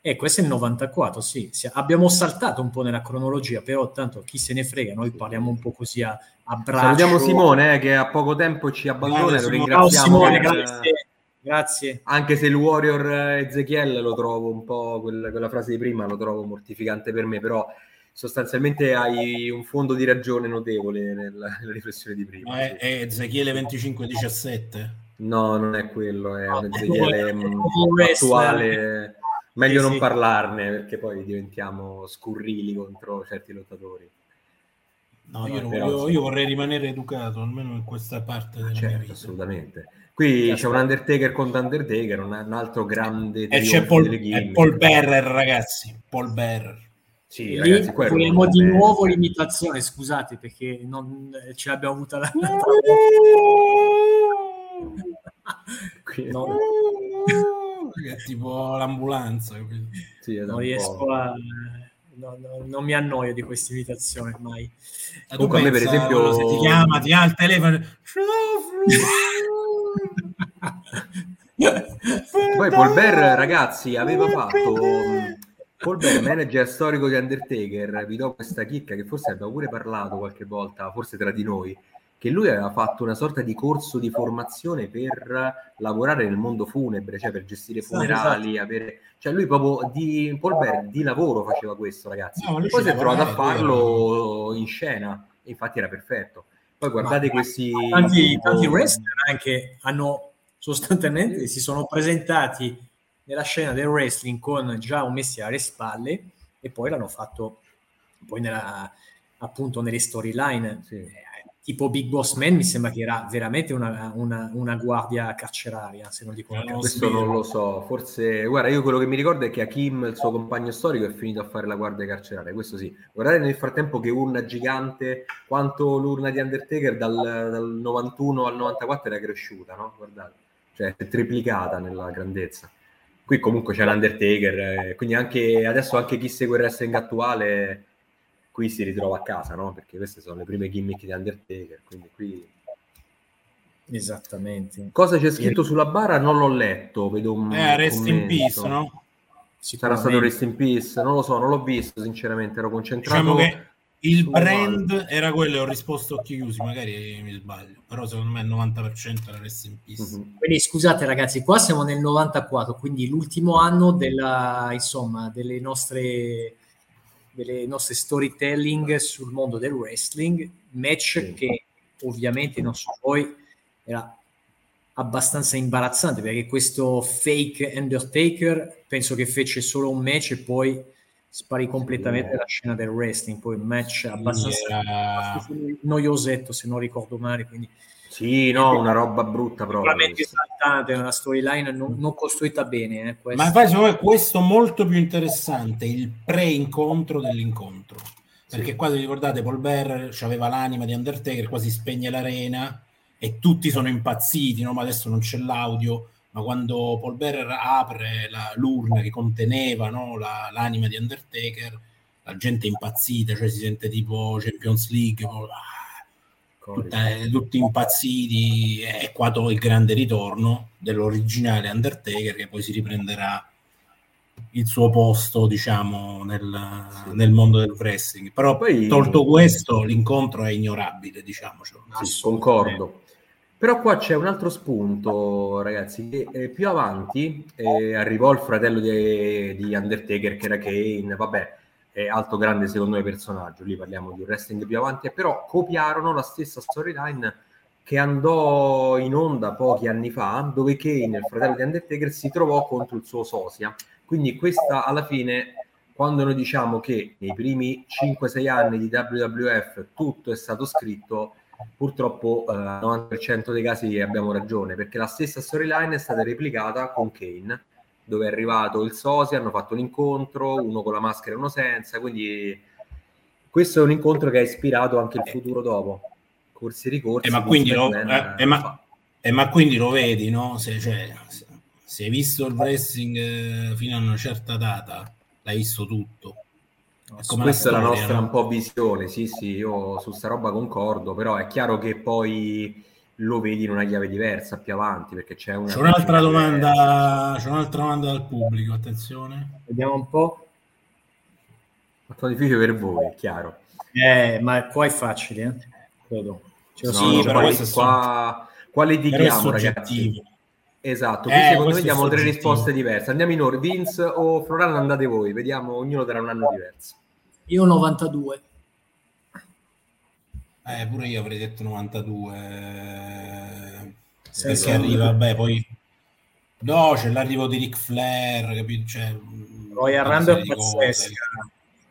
Eh, questo è il 94, sì. Abbiamo saltato un po' nella cronologia, però tanto chi se ne frega, noi parliamo un po' così a, a braccio. Salutiamo Simone, eh, che a poco tempo ci abbandona, lo ringraziamo. Ciao Simone, per... grazie. Grazie. Anche se il Warrior Ezechiel lo trovo un po', quella, quella frase di prima lo trovo mortificante per me, però sostanzialmente hai un fondo di ragione notevole nella, nella riflessione di prima. Ma è, è Ezechiele 25-17? No, non è quello, è un Ezechiele mm, attuale. Meglio sì, non sì. parlarne perché poi diventiamo scurrili contro certi lottatori. No, io, però, io, io, vorrei rimanere educato, almeno in questa parte della certo. Assolutamente. Qui c'è un Undertaker con Undertaker, un, un altro grande e c'è Paul, Paul Bearer, ragazzi. Paul Bearer. Sì, ragazzi, vogliamo di nuovo l'imitazione, scusate perché non ce l'abbiamo avuta la... no. è tipo l'ambulanza. Sì, non riesco a... No, no, non mi annoio di questa imitazione mai. Comunque a me per esempio... Se ti chiama, ti ha il telefono... Poi Paul Bear, ragazzi, aveva fatto Bear, manager storico di Undertaker, vi do questa chicca che forse abbiamo pure parlato qualche volta, forse tra di noi, che lui aveva fatto una sorta di corso di formazione per lavorare nel mondo funebre, cioè per gestire funerali, esatto. avere... cioè lui proprio di Paul Bear di lavoro faceva questo, ragazzi. No, Poi si è trovato a farlo in scena, infatti era perfetto. Poi guardate ma, questi... Tanti, tanti wrestler anche hanno sostanzialmente si sono presentati nella scena del wrestling con già un mestiere alle spalle e poi l'hanno fatto poi nella, appunto nelle storyline. Sì. Eh, tipo Big Boss Man mi sembra che era veramente una, una, una guardia carceraria, se non dico una Questo non lo so, forse... Guarda, io quello che mi ricordo è che Hakim, il suo compagno storico, è finito a fare la guardia carceraria, questo sì. Guardate nel frattempo che urna gigante, quanto l'urna di Undertaker dal, dal 91 al 94 era cresciuta, no? Guardate, cioè è triplicata nella grandezza qui comunque c'è l'Undertaker, eh, quindi anche adesso anche chi segue il wrestling attuale qui si ritrova a casa, no? Perché queste sono le prime gimmick di Undertaker, quindi qui... Esattamente. Cosa c'è scritto sulla bara? Non l'ho letto, vedo un Eh, Rest in Peace, no? Sarà stato Rest in Peace, non lo so, non l'ho visto sinceramente, ero concentrato... Diciamo che il brand era quello e ho risposto occhi chiusi, magari mi sbaglio, però secondo me il 90% era Rest in Peace. Mm-hmm. Quindi scusate ragazzi, qua siamo nel 94, quindi l'ultimo anno della, insomma, delle nostre, delle nostre storytelling sul mondo del wrestling, match sì. che ovviamente non so voi era abbastanza imbarazzante perché questo fake Undertaker penso che fece solo un match e poi spari completamente sì. la scena del wrestling, poi un match abbastanza, era... noiosetto se non ricordo male, quindi sì, no, una roba brutta proprio. Esaltante, una storyline non, non, costruita bene. Eh, Ma infatti secondo me questo molto più interessante, il pre-incontro dell'incontro. Perché sì. qua, vi ricordate, Paul Bear aveva l'anima di Undertaker, quasi spegne l'arena e tutti sono impazziti, no? ma adesso non c'è l'audio ma quando Paul Bearer apre la, l'urna che conteneva no, la, l'anima di Undertaker, la gente è impazzita, cioè si sente tipo Champions League, ah, tutta, tutti impazziti, è qua il grande ritorno dell'originale Undertaker che poi si riprenderà il suo posto, diciamo, nel, sì. nel mondo del wrestling. Però poi, tolto questo, l'incontro è ignorabile, diciamo. Sì, concordo. Però qua c'è un altro spunto, ragazzi, che eh, più avanti eh, arrivò il fratello di, di, Undertaker, che era Kane, vabbè, è alto grande secondo me personaggio, lì parliamo di wrestling più avanti, però copiarono la stessa storyline che andò in onda pochi anni fa, dove Kane, il fratello di Undertaker, si trovò contro il suo sosia. Quindi questa alla fine, quando noi diciamo che nei primi 5-6 anni di WWF tutto è stato scritto, purtroppo eh, 90% dei casi abbiamo ragione, perché la stessa storyline è stata replicata con Kane, dove è arrivato il Sosi, hanno fatto un incontro, uno con la maschera e uno senza, quindi questo è un incontro che ha ispirato anche il futuro dopo. Corsi e ricorsi. Eh, ma, quindi lo, eh, eh, ma, eh, ma, quindi lo, vedi, no? Se, cioè, se hai visto il wrestling eh, fino a una certa data, l'hai visto tutto. Questa è la nostra no? un po' visione, sì, sì, io su sta roba concordo, però è chiaro che poi lo vedi in una chiave diversa più avanti perché c'è, una c'è un'altra domanda c'è un'altra domanda dal pubblico attenzione. Vediamo un po' molto difficile per voi è chiaro. Eh, ma qua è facile eh? credo. No, sì, no, però questo qua, qua litighiamo ragazzi? esatto qui eh, secondo me diamo tre risposte diverse. Andiamo in ordine Vince o Florano andate voi vediamo ognuno darà un anno diverso io 92 eh, pure io avrei detto 92. Sì, perché sì, arriva, beh, poi... No, c'è l'arrivo di Ric Flair, capito? Cioè, Royal Rumble è pazzesco.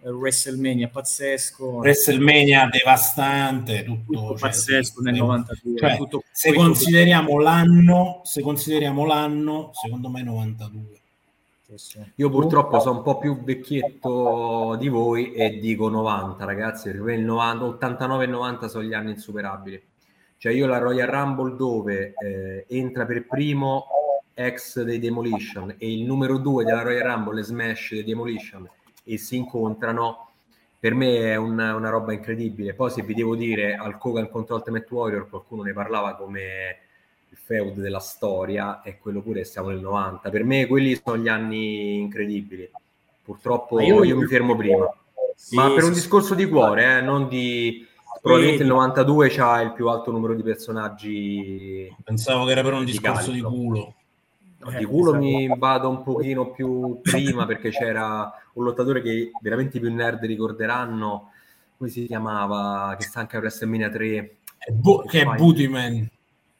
WrestleMania pazzesco. WrestleMania devastante, tutto, tutto cioè, pazzesco nel 92. Cioè, tutto, se consideriamo tutto. l'anno, se consideriamo l'anno, secondo me 92. Io purtroppo sono un po' più vecchietto di voi e dico 90, ragazzi, perché il 90, 89 e 90 sono gli anni insuperabili. Cioè io la Royal Rumble dove eh, entra per primo ex dei Demolition e il numero 2 della Royal Rumble Smash dei Demolition e si incontrano, per me è una, una roba incredibile. Poi se vi devo dire al Kogan contro Ultimate Warrior qualcuno ne parlava come feud della storia e quello pure siamo nel 90. Per me quelli sono gli anni incredibili. Purtroppo io, io, mi fermo prima. Sì, Ma per sì, un discorso di cuore, eh, non di... Probabilmente il 92 c'ha il più alto numero di personaggi. Pensavo che era per un discorso di culo. No, di culo mi vado un pochino più prima perché c'era un lottatore che veramente più nerd ricorderanno. Come si chiamava? Che sta anche a WrestleMania 3. Bu- che è Bootyman.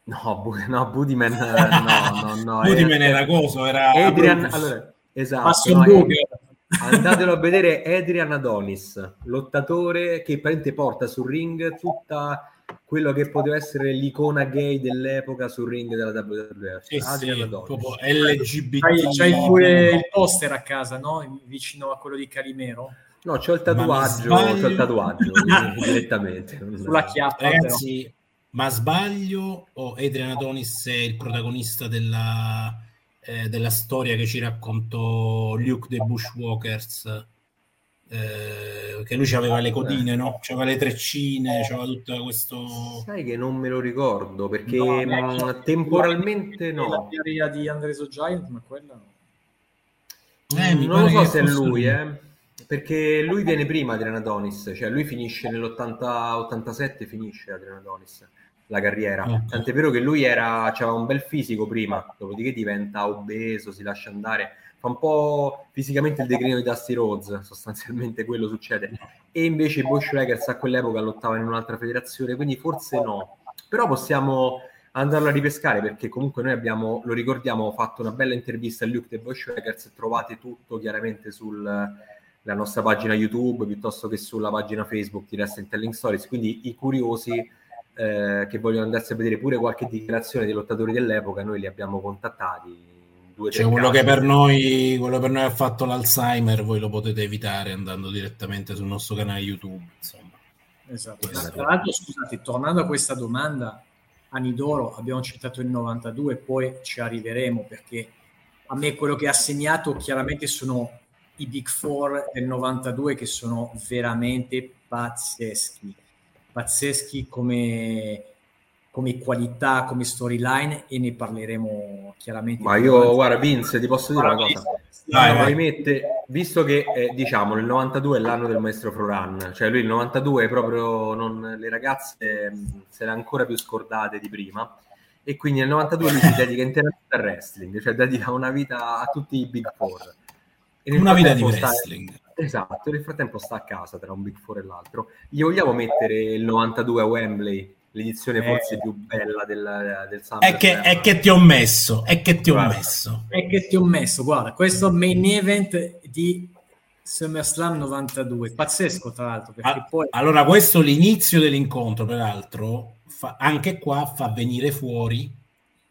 No, Bu- no Budiman no, no, no. Budiman era, era cosa? Era Adrian, allora, esatto. No, è, andatelo a vedere Adrian Adonis, lottatore che praticamente porta sul ring tutta quello che poteva essere l'icona gay dell'epoca sul ring della WWF. Sì, Adrian sì, Adonis. LGBT. C'hai, c'hai pure il poster a casa, no? Vicino a quello di Calimero. No, c'ho il tatuaggio, c'ho il tatuaggio direttamente. Sulla chiappa. Ragazzi, però ma sbaglio o Adrian Adonis è il protagonista della, eh, della storia che ci raccontò Luke dei Bushwalkers? Eh, che lui aveva le codine, no? C'aveva le treccine, c'aveva tutto questo. Sai che non me lo ricordo perché no, mm, temporalmente no. La teoria di Andreso Giant, ma quella no. Eh, non lo so se è lui, eh, perché lui viene prima Adrian Adonis, cioè lui finisce nell'87, finisce Adrian Adonis la carriera. Okay. Tant'è vero che lui era, aveva un bel fisico prima, dopodiché diventa obeso, si lascia andare, fa un po' fisicamente il declino di Dusty Rhodes, sostanzialmente quello succede. E invece i Bushwhackers a quell'epoca lottavano in un'altra federazione, quindi forse no. Però possiamo andarlo a ripescare perché comunque noi abbiamo, lo ricordiamo, fatto una bella intervista a Luke dei Bushwhackers, trovate tutto chiaramente sulla nostra pagina YouTube piuttosto che sulla pagina Facebook di Wrestling Telling Stories, quindi i curiosi eh, che vogliono andarsi a vedere pure qualche dichiarazione dei lottatori dell'epoca, noi li abbiamo contattati. Due, cioè, quello che, per noi, quello per noi ha fatto l'Alzheimer, voi lo potete evitare andando direttamente sul nostro canale YouTube. Insomma. Esatto. Tra l'altro, scusate, tornando a questa domanda, Anidoro abbiamo citato il 92, poi ci arriveremo perché a me quello che ha segnato chiaramente sono i Big Four del 92 che sono veramente pazzeschi pazzeschi come, come qualità, come storyline e ne parleremo chiaramente. Ma io, guarda, Vince, ti posso dire una cosa. Dai, vai. Mette, visto che eh, diciamo il 92 è l'anno del maestro Froran, cioè lui il 92 è proprio non, le ragazze mh, se le ancora più scordate di prima e quindi nel 92 lui si dedica interamente al wrestling, cioè dedica una vita a tutti i Big Four. una vita di wrestling. Sta, Esatto, nel frattempo sta a casa tra un Big Four e l'altro. Gli vogliamo mettere il 92 a Wembley, l'edizione eh. forse più bella del, del Summer. È che, è che, ti ho messo, è che ti ho guarda, messo. È che ti ho messo, guarda, questo main event di SummerSlam 92, pazzesco tra l'altro. Ah, poi... Allora questo l'inizio dell'incontro, peraltro, fa, anche qua fa venire fuori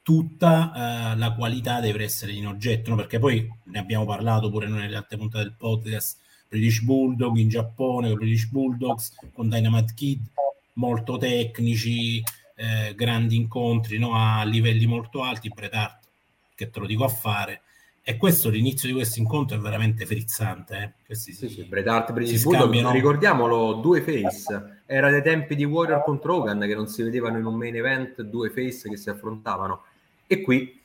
tutta uh, la qualità dei wrestler in oggetto, no? perché poi ne abbiamo parlato pure noi nelle altre puntate del podcast, British Bulldog in Giappone, British Bulldogs con Dynamite Kid, molto tecnici, eh, grandi incontri no? a livelli molto alti, Bret Hart, che te lo dico a fare, e questo l'inizio di questo incontro è veramente frizzante. Eh? Questi sì, sì, Bret Hart, British Bulldog, ricordiamolo, due face. Era dai tempi di Warrior contro Hogan che non si vedevano in un main event, due face che si affrontavano. E qui,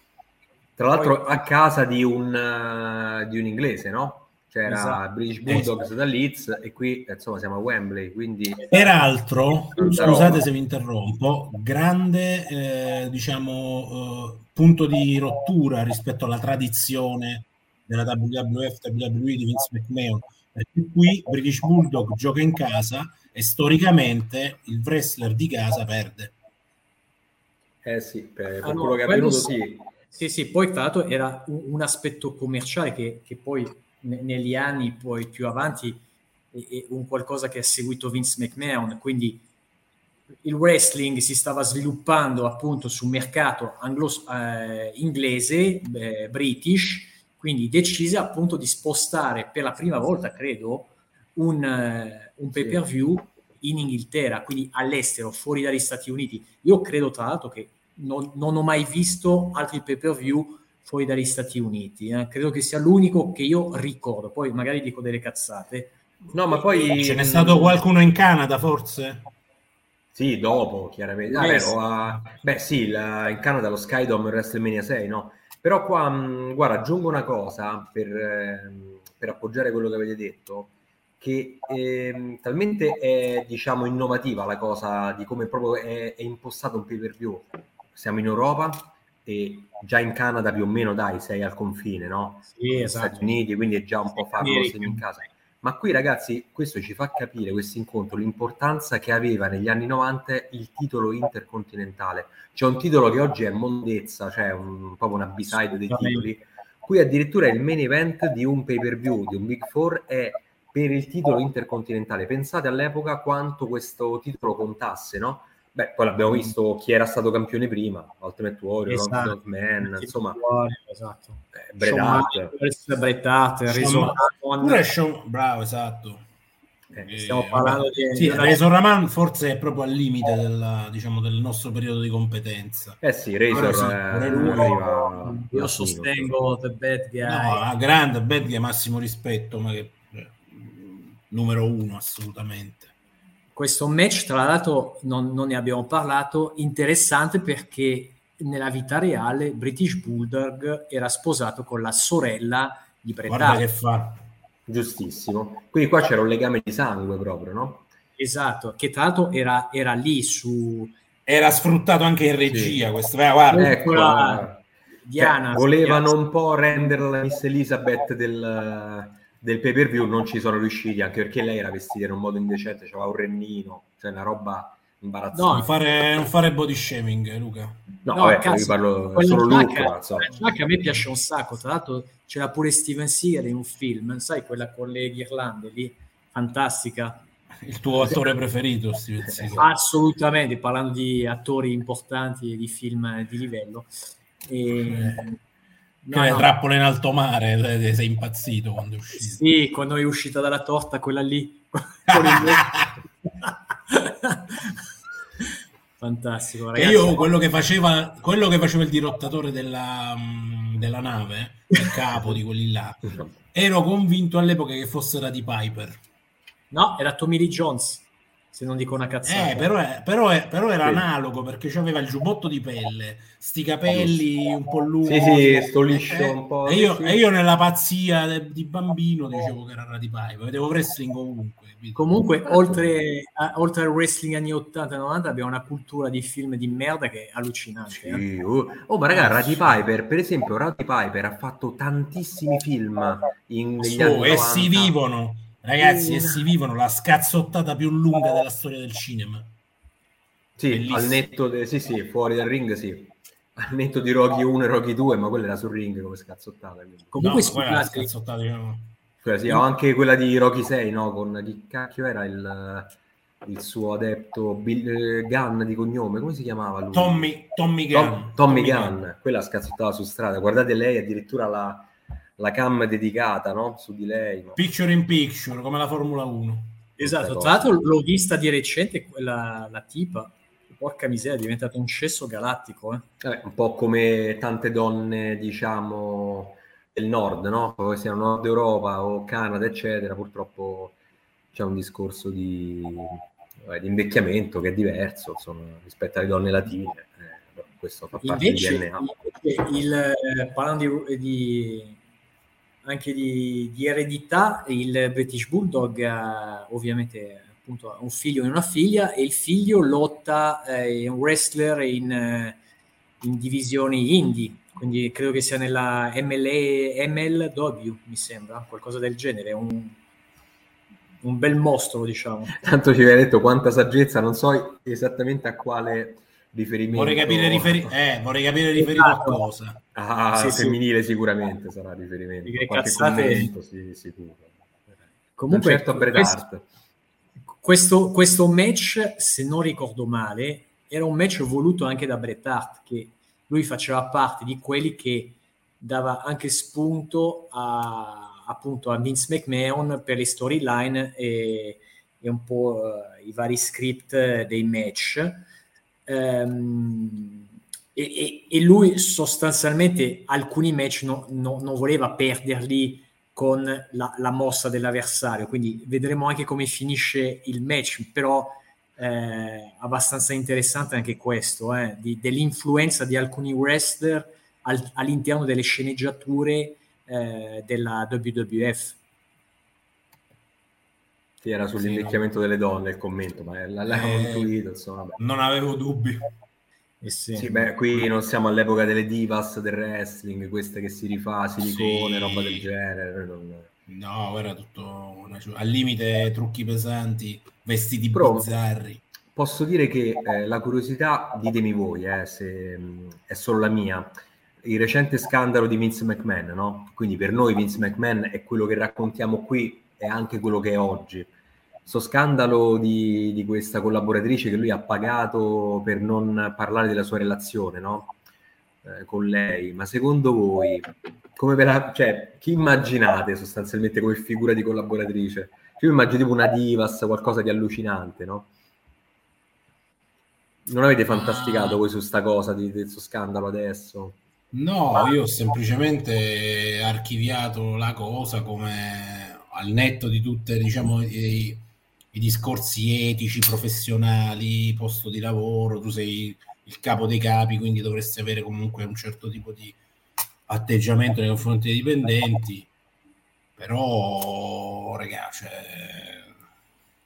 tra l'altro, a casa di un, uh, di un inglese, no? C'era esatto. British Bulldogs esatto. da Leeds e qui insomma siamo a Wembley quindi peraltro scusate se vi interrompo grande eh, diciamo eh, punto di rottura rispetto alla tradizione della WWF WWE di Vince McMahon perché qui British Bulldog gioca in casa e storicamente il wrestler di casa perde eh sì per, per ah, quello no, che è avvenuto sì sì sì poi tra l'altro era un, un aspetto commerciale che, che poi negli anni poi più avanti è, un qualcosa che ha seguito Vince McMahon, quindi il wrestling si stava sviluppando appunto sul mercato anglo, eh, inglese, eh, british, quindi decise appunto di spostare per la prima volta, credo, un, uh, un pay per view in Inghilterra, quindi all'estero, fuori dagli Stati Uniti. Io credo tra l'altro che non, non ho mai visto altri pay per view fuori dagli Stati Uniti. Eh. Credo che sia l'unico che io ricordo, poi magari dico delle cazzate. No, ma poi ce n'è stato qualcuno in Canada, forse? Sì, dopo, chiaramente. Vabbè, yes. uh, beh, sì, la, in Canada lo Skydome WrestleMania 6, no? Però qua, mh, guarda, aggiungo una cosa per, eh, per, appoggiare quello che avete detto, che eh, talmente è, diciamo, innovativa la cosa di come proprio è, è impostato un pay-per-view. Siamo in Europa, e già in Canada più o meno dai sei al confine no? Sì, esatto. Stati Uniti quindi è già un po' farlo in casa ma qui ragazzi questo ci fa capire questo incontro l'importanza che aveva negli anni 90 il titolo intercontinentale c'è un titolo che oggi è mondezza cioè un, proprio una b-side dei titoli qui addirittura il main event di un pay per view di un Big Four è per il titolo intercontinentale pensate all'epoca quanto questo titolo contasse no? Beh, poi l'abbiamo mm. visto chi era stato campione prima, Ultimate Warrior, esatto. Man, insomma, Warrior, esatto. Eh, Bret Hart. bravo, esatto. Eh, stiamo parlando di... Sì, Razor Raman forse è proprio al limite del, diciamo, del nostro periodo di competenza. Eh sì, Razor sì, è... arriva... Io sostengo The Bad Guy. No, grande, Bad Guy, massimo rispetto, ma che... Eh, numero uno assolutamente questo match, tra l'altro, non, non, ne abbiamo parlato, interessante perché nella vita reale British Bulldog era sposato con la sorella di Bret Guarda che fa. Giustissimo. Quindi qua c'era un legame di sangue proprio, no? Esatto, che tra l'altro era, era lì su... Era sfruttato anche in regia sì. questo. Eh, guarda, ecco, la... Diana. Cioè, volevano un po' rendere la Miss Elizabeth del del pay per view non ci sono riusciti anche perché lei era vestita in un modo indecente, aveva un rennino, cioè una roba imbarazzante. No, non fare, non fare body shaming, Luca. No, no vabbè, io parlo solo Luca. a me piace un sacco, tra l'altro c'era pure Steven Seagal in un film, sai quella con le ghirlande lì, fantastica. Il tuo attore preferito, Steven Seagal? Assolutamente, parlando di attori importanti e di film di livello. E... Eh No, no. trappole in alto mare, sei impazzito quando è uscito. Sì, quando è uscita dalla torta, quella lì. Fantastico, ragazzi. E io quello che, faceva, quello che faceva il dirottatore della, mm, della nave, il capo di quelli là, ero convinto all'epoca che fosse da di Piper. No, era Tommy Lee Jones se non dico una cazzata. Eh, però, è, però, è, però era sì. analogo perché aveva il giubbotto di pelle, sti capelli un po' lunghi. Sì, sì, sto liscio eh, un po'. E io, sì. e io, nella pazzia de, di bambino dicevo che era Radipai, vedevo wrestling ovunque. Comunque, oltre, a, oltre, al wrestling anni 80 e 90 abbiamo una cultura di film di merda che è allucinante. Sì. Eh? Oh, oh, ma raga, Roddy Piper, per esempio, Roddy Piper ha fatto tantissimi film in, negli oh, anni e si vivono Ragazzi, e si vivono la scazzottata più lunga della storia del cinema. Sì, Bellissimo. al netto, de, sì, sì, fuori dal ring, sì. Al netto di Rocky 1 e Rocky 2, ma quella era sul ring come scazzottata. Quindi. Comunque, no, scusate, scazzottata, no. Quella, sì, ho anche quella di Rocky 6, no? Con chi cacchio era il il suo adepto Bill, eh, Gunn di cognome, come si chiamava lui? Tommy, Tommy Gunn. Tom, Tommy, Tommy Gunn, Gunn, quella scazzottava su strada. Guardate lei, addirittura la, la cam dedicata no? su di lei. Ma... Picture in picture, come la Formula 1. Esatto, tra l'altro l'ho vista di recente, quella, la tipa, porca miseria, è diventato un cesso galattico. Eh. Eh, un po' come tante donne, diciamo, del nord, no? Poi siano Nord Europa o Canada, eccetera, purtroppo c'è un discorso di eh, di invecchiamento che è diverso insomma, rispetto alle donne latine. Eh, questo fa parte invece, del DNA. Il, eh, parlando di, di, anche di, di, eredità, il British Bulldog ha ovviamente appunto un figlio e una figlia e il figlio lotta, eh, è un wrestler in, eh, in divisioni indie, quindi credo che sia nella MLA, MLW, mi sembra, qualcosa del genere, un un bel mostro, diciamo. Tanto ci aveva detto quanta saggezza, non so esattamente a quale riferimento. Vorrei capire, riferi- eh, vorrei capire riferito a cosa. Ah, sì, femminile sì. sicuramente sarà riferimento. Che cazzate... commento, sì, sicuro. Comunque, certo questo, questo, questo match, se non ricordo male, era un match voluto anche da Bret Hart, che lui faceva parte di quelli che dava anche spunto a appunto a Vince McMahon per le storyline e, e un po' uh, i vari script dei match. Um, e, e, lui sostanzialmente alcuni match no, no, non voleva perderli con la, la, mossa dell'avversario, quindi vedremo anche come finisce il match, però eh, abbastanza interessante anche questo, eh, di, dell'influenza di alcuni wrestler al, all'interno delle sceneggiature eh, della WWF. Sì, era sull'invecchiamento sì, no. delle donne il commento, ma l'avevo eh, intuito, insomma. Non avevo dubbi. Eh sì. sì. beh, qui non siamo all'epoca delle divas del wrestling, queste che si rifà, silicone, sì. roba del genere. Non... No, era tutto al limite trucchi pesanti, vestiti Però, bizzarri. Posso dire che eh, la curiosità, ditemi voi, eh, se mh, mm, è solo la mia, il recente scandalo di Vince McMahon, no? Quindi per noi Vince McMahon è quello che raccontiamo qui, è anche quello che è oggi. Questo scandalo di, di, questa collaboratrice che lui ha pagato per non parlare della sua relazione, no? Eh, con lei, ma secondo voi, come ve la, cioè, chi immaginate sostanzialmente come figura di collaboratrice? Io immagino tipo una divas, qualcosa di allucinante, no? Non avete fantasticato voi su sta cosa di questo scandalo adesso? No, io ho semplicemente archiviato la cosa come al netto di tutti diciamo, i, i, discorsi etici, professionali, posto di lavoro, tu sei il capo dei capi, quindi dovresti avere comunque un certo tipo di atteggiamento nei confronti dei dipendenti, però, ragazzi,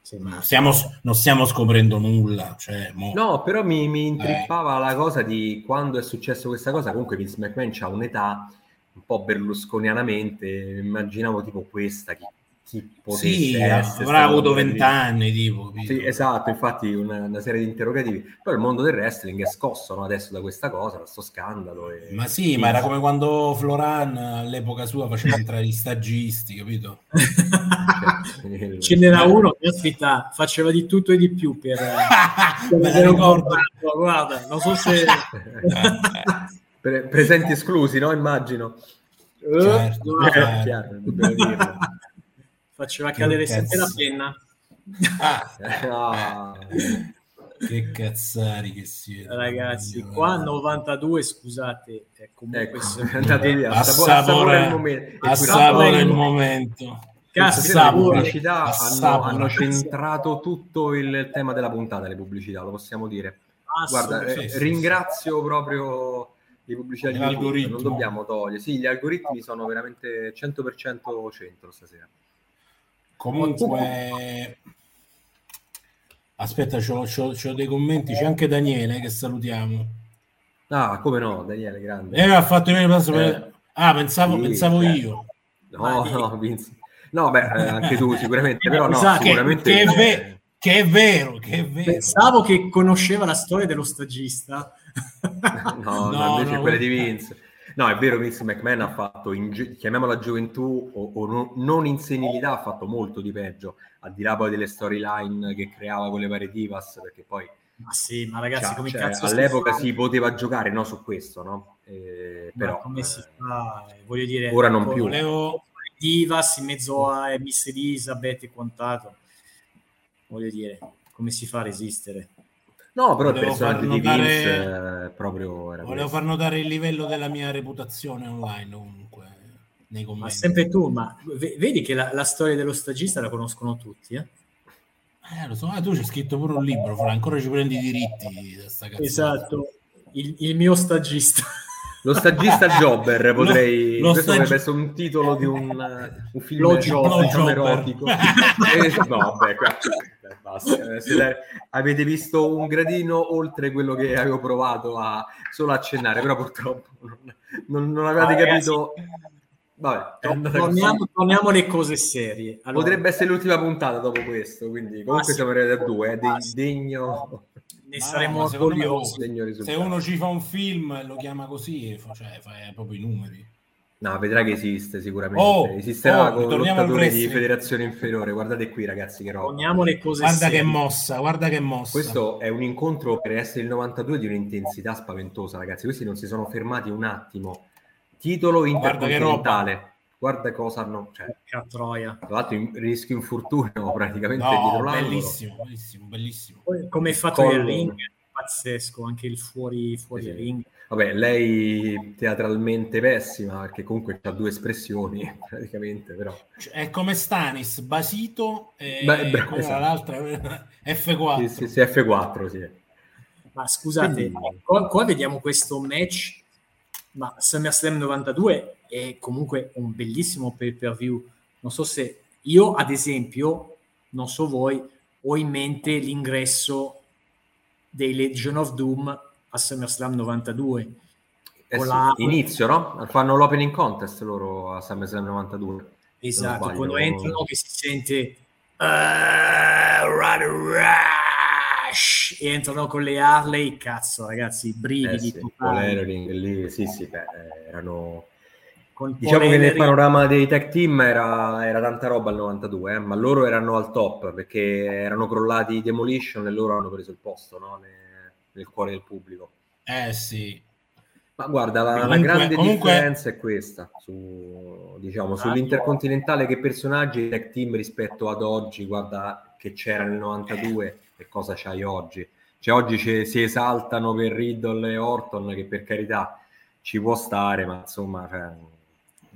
cioè, stiamo, non stiamo scoprendo nulla. Cioè, mo... No, però mi, mi intrippava eh. la cosa di quando è successo questa cosa. Comunque Vince McMahon ha un'età un po' berlusconianamente, immaginavo tipo questa, chi chi potesse sì, essere avrà avuto vent'anni tipo sì, esatto infatti una, una, serie di interrogativi. Però il mondo del wrestling è scosso no, adesso da questa cosa da questo scandalo e... ma sì, sì, ma era come quando Floran all'epoca sua faceva entrare gli stagisti capito? Ce n'era uno che aspetta faceva di tutto e di più per, per vedere un guarda non so se Pre- presenti esclusi no immagino. Certo, eh, certo. Chiaro, faceva cadere sempre la penna. Ah. che cazzari che siete ragazzi qua 92 scusate è comunque ecco, andate via assapora il momento. assapora il momento. pubblicità hanno, hanno, centrato tutto il tema della puntata le pubblicità lo possiamo dire. Guarda eh, ringrazio proprio le pubblicità di YouTube, non dobbiamo togliere. Sì gli algoritmi sono veramente 100% centro stasera Comunque, aspetta, c'ho, c'ho, c'ho, dei commenti. C'è anche Daniele che salutiamo. Ah, come no, Daniele, grande. Eh, ha fatto bene passo per... Eh, ah, pensavo, sì, pensavo eh. io. No, no, Vince. No, beh, eh, anche tu sicuramente, però no, che, sicuramente... Che è, ve- che è, vero, che è vero. Pensavo che conosceva la storia dello stagista. no, no, invece no, quella di Vince. No, è vero, Vince McMahon ha fatto, in, chiamiamola gioventù o, o non, non in senilità, ha fatto molto di peggio, al di là poi delle storyline che creava con le varie divas, perché poi... Ma sì, ma ragazzi, cioè, come cioè, cazzo all'epoca si, poteva giocare no, su questo, no? Eh, però come si fa? Voglio dire, ora non più. Volevo divas in mezzo a Miss Elizabeth e quant'altro. Voglio dire, come si fa a resistere? No, però volevo il personaggio di Vince notare... proprio era Volevo questo. far notare il livello della mia reputazione online comunque. Nei commenti. Ma sempre tu, ma vedi che la, la storia dello stagista la conoscono tutti, eh? Eh, lo so, ah, tu c'è scritto pure un libro, Fra, ancora ci prendi i diritti da sta Esatto, il, il mio stagista. Lo stagista Jobber potrei... Lo, lo questo stag... essere un titolo di un, un film lo diciamo, erotico. eh, no, vabbè, qua... basta. Eh, avete visto un gradino oltre quello che avevo provato a solo accennare, però purtroppo non, non, non avevate ah, capito... Vabbè, torniamo, torniamo, alle cose serie. Allora, Potrebbe essere l'ultima puntata dopo questo, quindi comunque ah, siamo arrivati a due, è eh, degno ne saremo orgogliosi. Se uno ci fa un film lo chiama così, cioè fa proprio i numeri. No, vedrà che esiste sicuramente. Oh, Esisterà oh, con lottatori di federazione inferiore. Guardate qui, ragazzi, che roba. Torniamo le cose Guarda serie. che mossa, guarda che mossa. Questo è un incontro per essere il 92 di un'intensità spaventosa, ragazzi. Questi non si sono fermati un attimo. Titolo intercontinentale guarda cosa hanno cioè, troia. tra l'altro in, rischio infortunio praticamente no, bellissimo bellissimo bellissimo. Poi, come è fatto Collo. il ring pazzesco anche il fuori, fuori sì. ring. Vabbè lei teatralmente pessima perché comunque ha due espressioni praticamente però. Cioè, è come Stanis basito e Beh, bra- esatto. l'altra? F4 sì, sì, sì, F4 sì. Ma scusate Quindi... qua, qua vediamo questo match ma SummerSlam 92 è comunque un bellissimo pay per view. Non so se io, ad esempio, non so voi, ho in mente l'ingresso dei Legion of Doom a SummerSlam 92. Eh sì, la... Inizio, no? Fanno l'opening contest loro a SummerSlam 92. Esatto, quando entrano che si sente uh, run, rush, e entrano con le Harley, cazzo ragazzi, brividi. Eh sì, lì, sì, sì, beh, erano diciamo che nel panorama dei tech team era, era tanta roba al 92, eh? ma loro erano al top perché erano crollati i Demolition e loro hanno preso il posto no? nel, nel, cuore del pubblico. Eh sì. Ma guarda, la, comunque, la grande comunque... differenza è questa, su, diciamo, ah, sull'intercontinentale che personaggi i tech team rispetto ad oggi, guarda che c'era nel 92 e cosa c'hai oggi. Cioè oggi si esaltano per Riddle e Orton che per carità ci può stare, ma insomma... Cioè,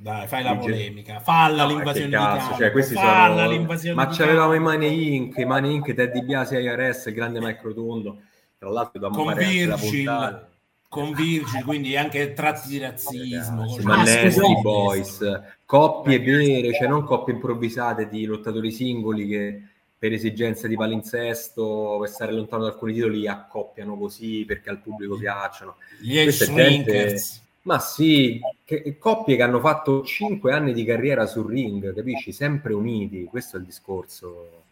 dai, fai la polemica, falla no, l'invasione di cazzo, cioè, questi falla sono... l'invasione Ma c'avevamo i Money Inc, i Money Inc, Teddy Biasi, IRS, il grande Mike Rotondo, tra l'altro da con Virgil, con Virgil, quindi anche tratti di razzismo. Ragazzi, ma Nasty Boys, coppie vere, cioè non coppie improvvisate di lottatori singoli che per esigenze di palinsesto, per stare lontano da alcuni titoli, accoppiano così perché al pubblico piacciono. Gli gente ma sì, che, coppie che hanno fatto 5 anni di carriera sul ring, capisci? Sempre uniti, questo è il discorso.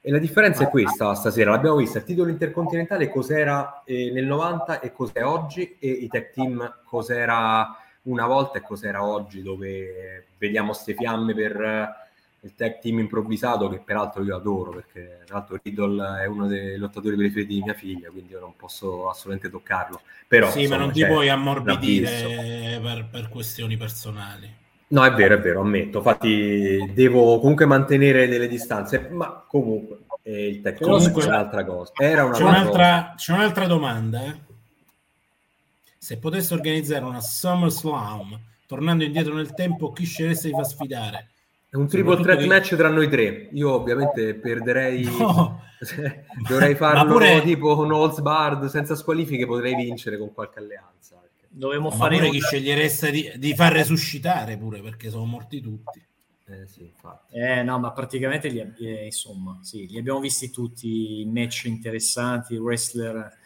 E la differenza è questa stasera, l'abbiamo vista, il titolo intercontinentale cos'era eh, nel 90 e cos'è oggi e i tech team cos'era una volta e cos'era oggi, dove vediamo ste fiamme per il tag team improvvisato che peraltro io adoro perché tra l'altro Riddle è uno dei lottatori preferiti di mia figlia quindi io non posso assolutamente toccarlo. Però sì insomma, ma non ti puoi ammorbidire per, per, questioni personali. No è vero è vero ammetto. Infatti devo comunque mantenere delle distanze ma comunque eh, il tag team è un'altra cosa. Era una c'è, un'altra, cosa. c'è un'altra domanda eh? se potesse organizzare una SummerSlam tornando indietro nel tempo chi scegliesse di far sfidare è un triple threat che... match tra noi tre. Io ovviamente perderei, no. dovrei farlo pure... tipo con Holz Bard senza squalifiche, potrei vincere con qualche alleanza. Dovremmo Ma fare pure chi scegliereste di, di, far resuscitare pure perché sono morti tutti. Eh sì. Eh no, ma praticamente li, eh, insomma, sì, li abbiamo visti tutti, match interessanti, wrestler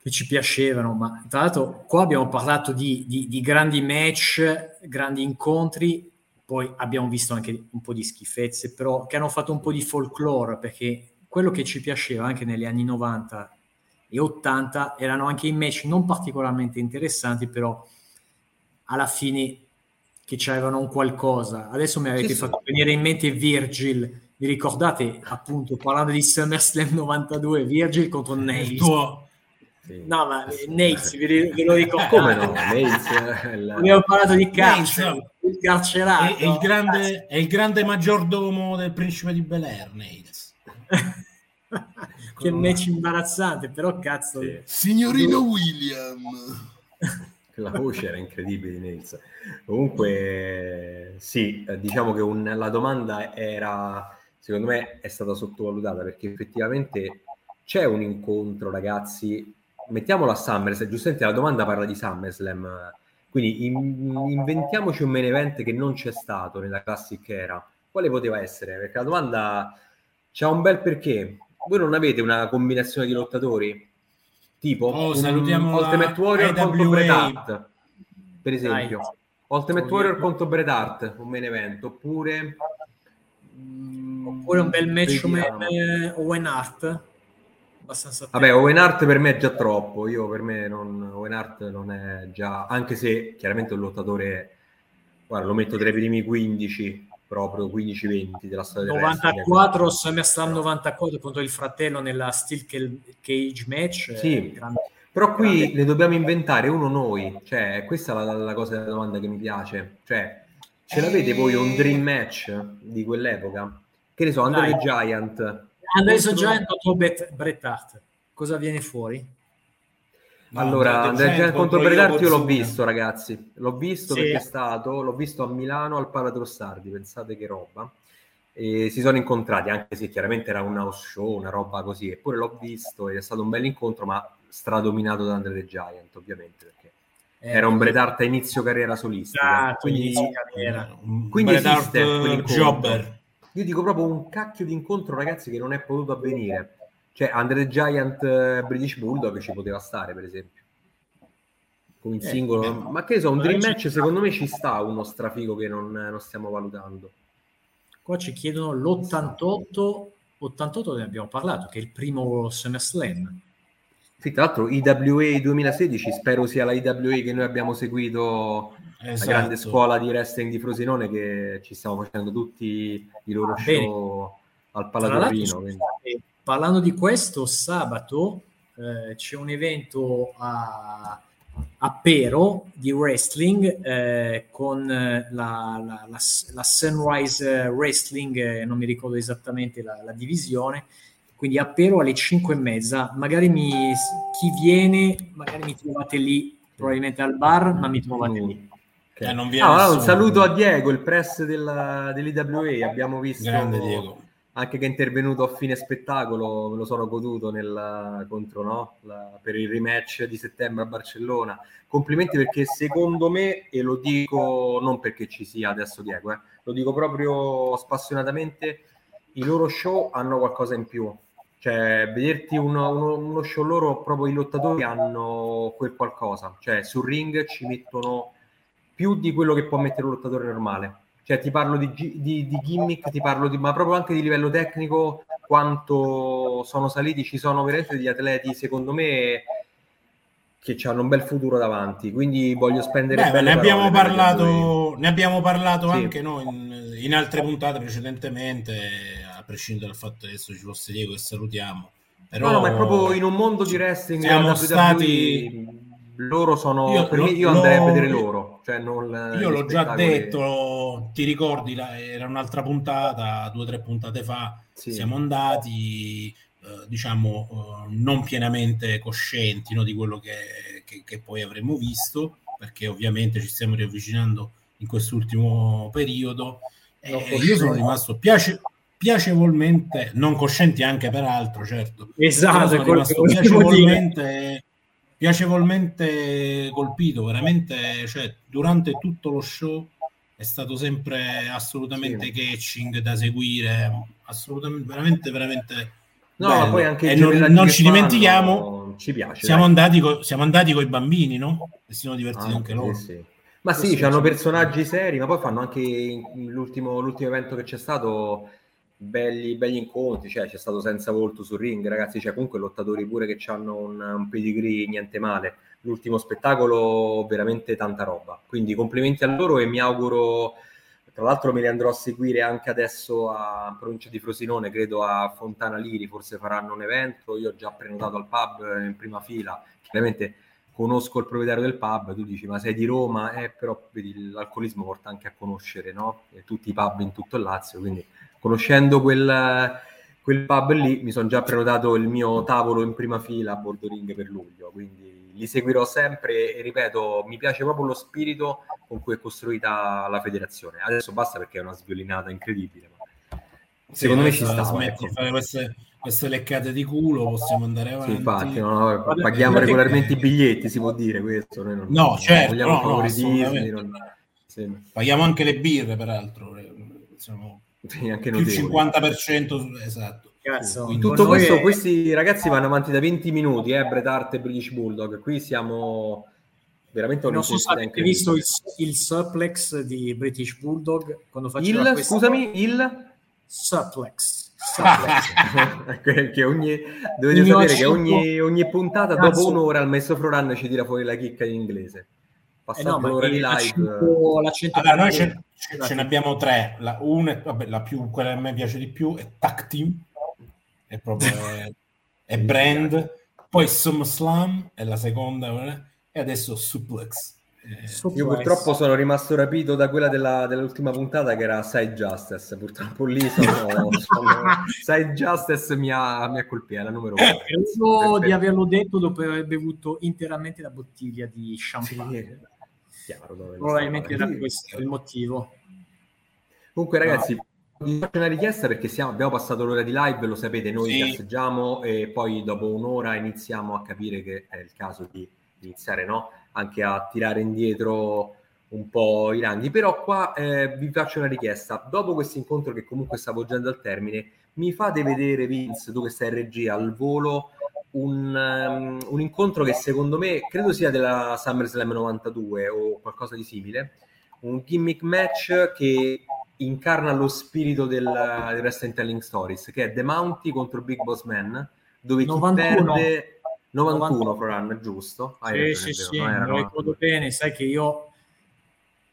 che ci piacevano, ma tra l'altro qua abbiamo parlato di, di, di grandi match, grandi incontri, poi abbiamo visto anche un po' di schifezze, però che hanno fatto un po' di folklore, perché quello che ci piaceva anche negli anni 90 e 80 erano anche i match non particolarmente interessanti, però alla fine che c'avevano un qualcosa. Adesso mi avete Sì, fatto sì. venire in mente Virgil. Vi ricordate appunto parlando di SummerSlam 92 Virgil contro Il Nails? tuo- Sì. No, ma Nails, ve, ve- lo ricordate? Come no? Nails, il- Abbiamo parlato di Nails, carcere, il carcerato. è, è il grande, è il grande maggiordomo del principe di Bel Air, Nails. che match imbarazzante, però cazzo. Sì. Signorino William. La voce era incredibile di Nails. Comunque, sì, diciamo che un- la domanda era, secondo me, è stata sottovalutata perché effettivamente c'è un incontro, ragazzi. Mettiamolo a SummerSlam, giustamente la domanda parla di SummerSlam, quindi in- inventiamoci un main event che non c'è stato nella Classic era. Quale poteva essere? Perché la domanda c'ha un bel perché. Voi non avete una combinazione di lottatori? Tipo Oh, un salutiamo la Ultimate Warrior contro AWA. Bret Hart, per esempio. Dai. Ultimate. Warrior contro Bret Hart, un main event, oppure... Oppure un bel match come Owen Hart. Abbastanza Vabbè, Owen Hart per me è già troppo. Io per me non, Owen Hart non è già, anche se chiaramente un lottatore, guarda, lo metto tra i primi 15, proprio 15-20 della storia del wrestling. 94 SummerSlam 94 contro il fratello nella Steel Ca- Cage match. Sì. eh, grande- Però qui grande- ne dobbiamo inventare uno noi, cioè questa è la, la cosa della domanda che mi piace. Cioè, ce l'avete voi un dream match di quell'epoca? Che ne so, Andre the Giant. Anderson contro- Giant contro Bet- Bret Hart. Cosa viene fuori? No, allora, Andre the Andre the Giant contro contro Bret Hart io l'ho visto, ragazzi. L'ho visto Sì. perché è stato, l'ho visto a Milano al Palatrossardi, pensate che roba. E si sono incontrati, anche se chiaramente era un house show, una roba così. Eppure l'ho visto ed è stato un bel incontro, ma stradominato da Andre the Giant, ovviamente, perché Eh, era un Bret Hart a inizio carriera solistica. Esatto, quindi inizio carriera. Un Quindi Bret Hart, esiste quell'incontro. Jobber. Io dico proprio un cacchio di incontro, ragazzi, che non è potuto avvenire. Cioè, Andre the Giant eh, British Bulldog ci poteva stare, per esempio. Con il Eh, singolo, eh. ma che ne so, un dream match sta. secondo me ci sta uno strafigo che non, non stiamo valutando. Qua ci chiedono l'88, 88 ne abbiamo parlato, che è il primo SummerSlam. Sì, tra l'altro IWA 2016 spero sia la IWA che noi abbiamo seguito Esatto. la grande scuola di wrestling di Frosinone che ci stiamo facendo tutti i loro bene. show al scusate, parlando di questo, sabato eh, c'è un evento a, a Pero di wrestling eh, con la, la- la- la Sunrise Wrestling, eh, non mi ricordo esattamente la divisione, quindi a Pero alle 5 e mezza. Magari mi, chi viene, magari mi trovate lì, probabilmente al bar, ma mi trovate lì. Ok. Eh, non viene Ah, un saluto a Diego, il press della, dell'IWA. Abbiamo visto Grande Diego. anche che è intervenuto a fine spettacolo. Me lo sono goduto nel, contro, no? La- per il rematch di settembre a Barcellona. Complimenti perché secondo me, e lo dico non perché ci sia adesso Diego, eh, lo dico proprio spassionatamente, i loro show hanno qualcosa in più. Cioè, vederti uno, uno- uno show loro, proprio i lottatori hanno quel qualcosa. Cioè, sul ring ci mettono più di quello che può mettere un lottatore normale. Cioè, ti parlo di, di- di gimmick, ti parlo di, ma proprio anche di livello tecnico, quanto sono saliti, ci sono veramente degli atleti, secondo me, che hanno un bel futuro davanti. Quindi voglio spendere Beh, ne abbiamo parole parlato, ne abbiamo parlato Sì. anche noi in, in altre puntate precedentemente, prescindere dal fatto che adesso ci fosse Diego che salutiamo. Però No, no, ma è proprio in un mondo di wrestling siamo stati loro sono Io per lo- me io lo- andrei a vedere loro cioè non Io l'ho già detto, ti ricordi, la- era un'altra puntata, due o tre puntate fa, Sì. siamo andati, eh, diciamo, eh, non pienamente coscienti no, di quello che, che- che poi avremmo visto, perché ovviamente ci stiamo riavvicinando in quest'ultimo periodo. E No, io sono rimasto piace- piacevolmente, non coscienti anche peraltro, certo, Esatto, piacevolmente, piacevolmente colpito, veramente, cioè, durante tutto lo show è stato sempre assolutamente Sì. catching da seguire, assolutamente, veramente, veramente no bello. ma poi anche e non, non ci fanno, dimentichiamo, ci piace siamo dai. andati, co- siamo andati con i bambini, no? E si sono divertiti Ah, anche loro. sì. Ma Sì, sì, sì, hanno sì. personaggi seri, ma poi fanno anche l'ultimo, l'ultimo evento che c'è stato. Belli, belli incontri, cioè c'è stato senza volto sul ring, ragazzi, c'è comunque lottatori pure che hanno un, un pedigree niente male. L'ultimo spettacolo veramente tanta roba. Quindi complimenti a loro e mi auguro tra l'altro me li andrò a seguire anche adesso a provincia di Frosinone, credo a Fontana Liri, forse faranno un evento, io ho già prenotato al pub in prima fila, chiaramente conosco il proprietario del pub, tu dici ma sei di Roma, eh, però vedi, l'alcolismo porta anche a conoscere no? tutti i pub in tutto il Lazio, quindi conoscendo quel, quel pub lì mi sono già prenotato il mio tavolo in prima fila a bordo ring per luglio, quindi li seguirò sempre e ripeto, mi piace proprio lo spirito con cui è costruita la federazione. Adesso basta perché è una sviolinata incredibile. Secondo me ci sta. Smetti ecco. di fare queste, queste, leccate di culo, possiamo andare avanti. Sì, infatti, no, no, paghiamo regolarmente i biglietti, si può dire questo. Noi non, no, certo, non no, no, Disney, non... sì. Paghiamo anche le birre, peraltro. Siamo sì, anche più notevoli. 50% esatto. Cazzo, in tutto questo, è... questi ragazzi vanno avanti da 20 minuti, eh, Bret Hart e British Bulldog. Qui siamo veramente non so se avete visto il, il, suplex di British Bulldog quando faceva il, questa... scusami il suplex che ogni, dovete sapere che ogni, ogni puntata Cazzo. dopo un'ora il maestro Froran ci tira fuori la chicca in inglese passato eh no, l'ora di live cento, la cento allora, noi ce, ce, ne abbiamo tre la, una è, vabbè, la più, quella che a me piace di più è Tac Team è proprio è, è brand poi SummerSlam è la seconda e adesso Suplex. Eh, io purtroppo sono rimasto rapito da quella della, dell'ultima puntata che era Side Justice. Purtroppo lì sono, sono Side Justice mi ha, mi ha colpito, è la numero uno. Credo di averlo detto dopo aver bevuto interamente la bottiglia di champagne. Sì, chiaro, Probabilmente era questo il motivo. Comunque, ragazzi, no vi faccio una richiesta perché siamo, abbiamo passato l'ora di live, lo sapete, noi sì. casseggiamo e poi dopo un'ora iniziamo a capire che è il caso di iniziare no? anche a tirare indietro un po' i ranghi. Però qua eh, vi faccio una richiesta. Dopo questo incontro che comunque sta volgendo al termine, mi fate vedere, Vince, tu che sei in regia, al volo, un, um, un incontro che secondo me, credo sia della SummerSlam 92 o qualcosa di simile, un gimmick match che incarna lo spirito del, del Wrestling Telling Stories, che è The Mounty contro Big Boss Man, dove 91. chi perde 91 per anno, giusto? Hai sì, sì, sì, me lo ricordo bene, sai che io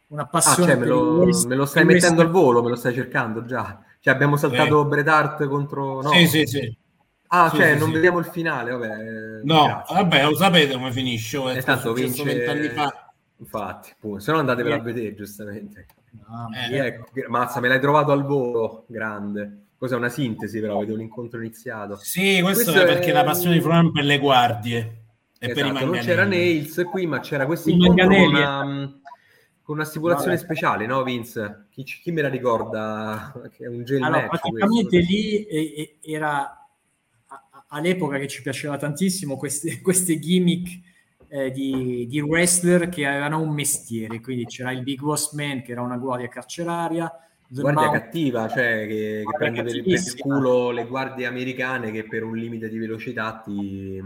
una passione ah, cioè, me, lo, me, lo, stai mettendo al volo, me lo stai cercando già. Cioè abbiamo saltato eh. Bret Hart contro... No. Sì, sì, sì. Ah, sì, cioè sì, non sì. vediamo il finale, vabbè. No, grazie. vabbè, lo sapete come finisce. È stato vince... anni fa. Infatti, se no andatevela a vedere, giustamente. No, eh, ecco, mazza, me l'hai trovato al volo, grande. Cos'è una sintesi, però vedo l'incontro iniziato. Sì, questo, questo è perché la passione di Fronan per le guardie. E esatto, per i non c'era Nails qui, ma c'era questo incontro con una, con una stipulazione Vabbè. speciale, no Vince? Chi, chi, me la ricorda? Che è un gel allora, praticamente questo. lì era all'epoca che ci piaceva tantissimo queste, queste gimmick eh, di, di, wrestler che avevano un mestiere, quindi c'era il Big Boss Man che era una guardia carceraria, guardia Mount... cattiva, cioè che, che prende per, il culo le guardie americane che per un limite di velocità ti,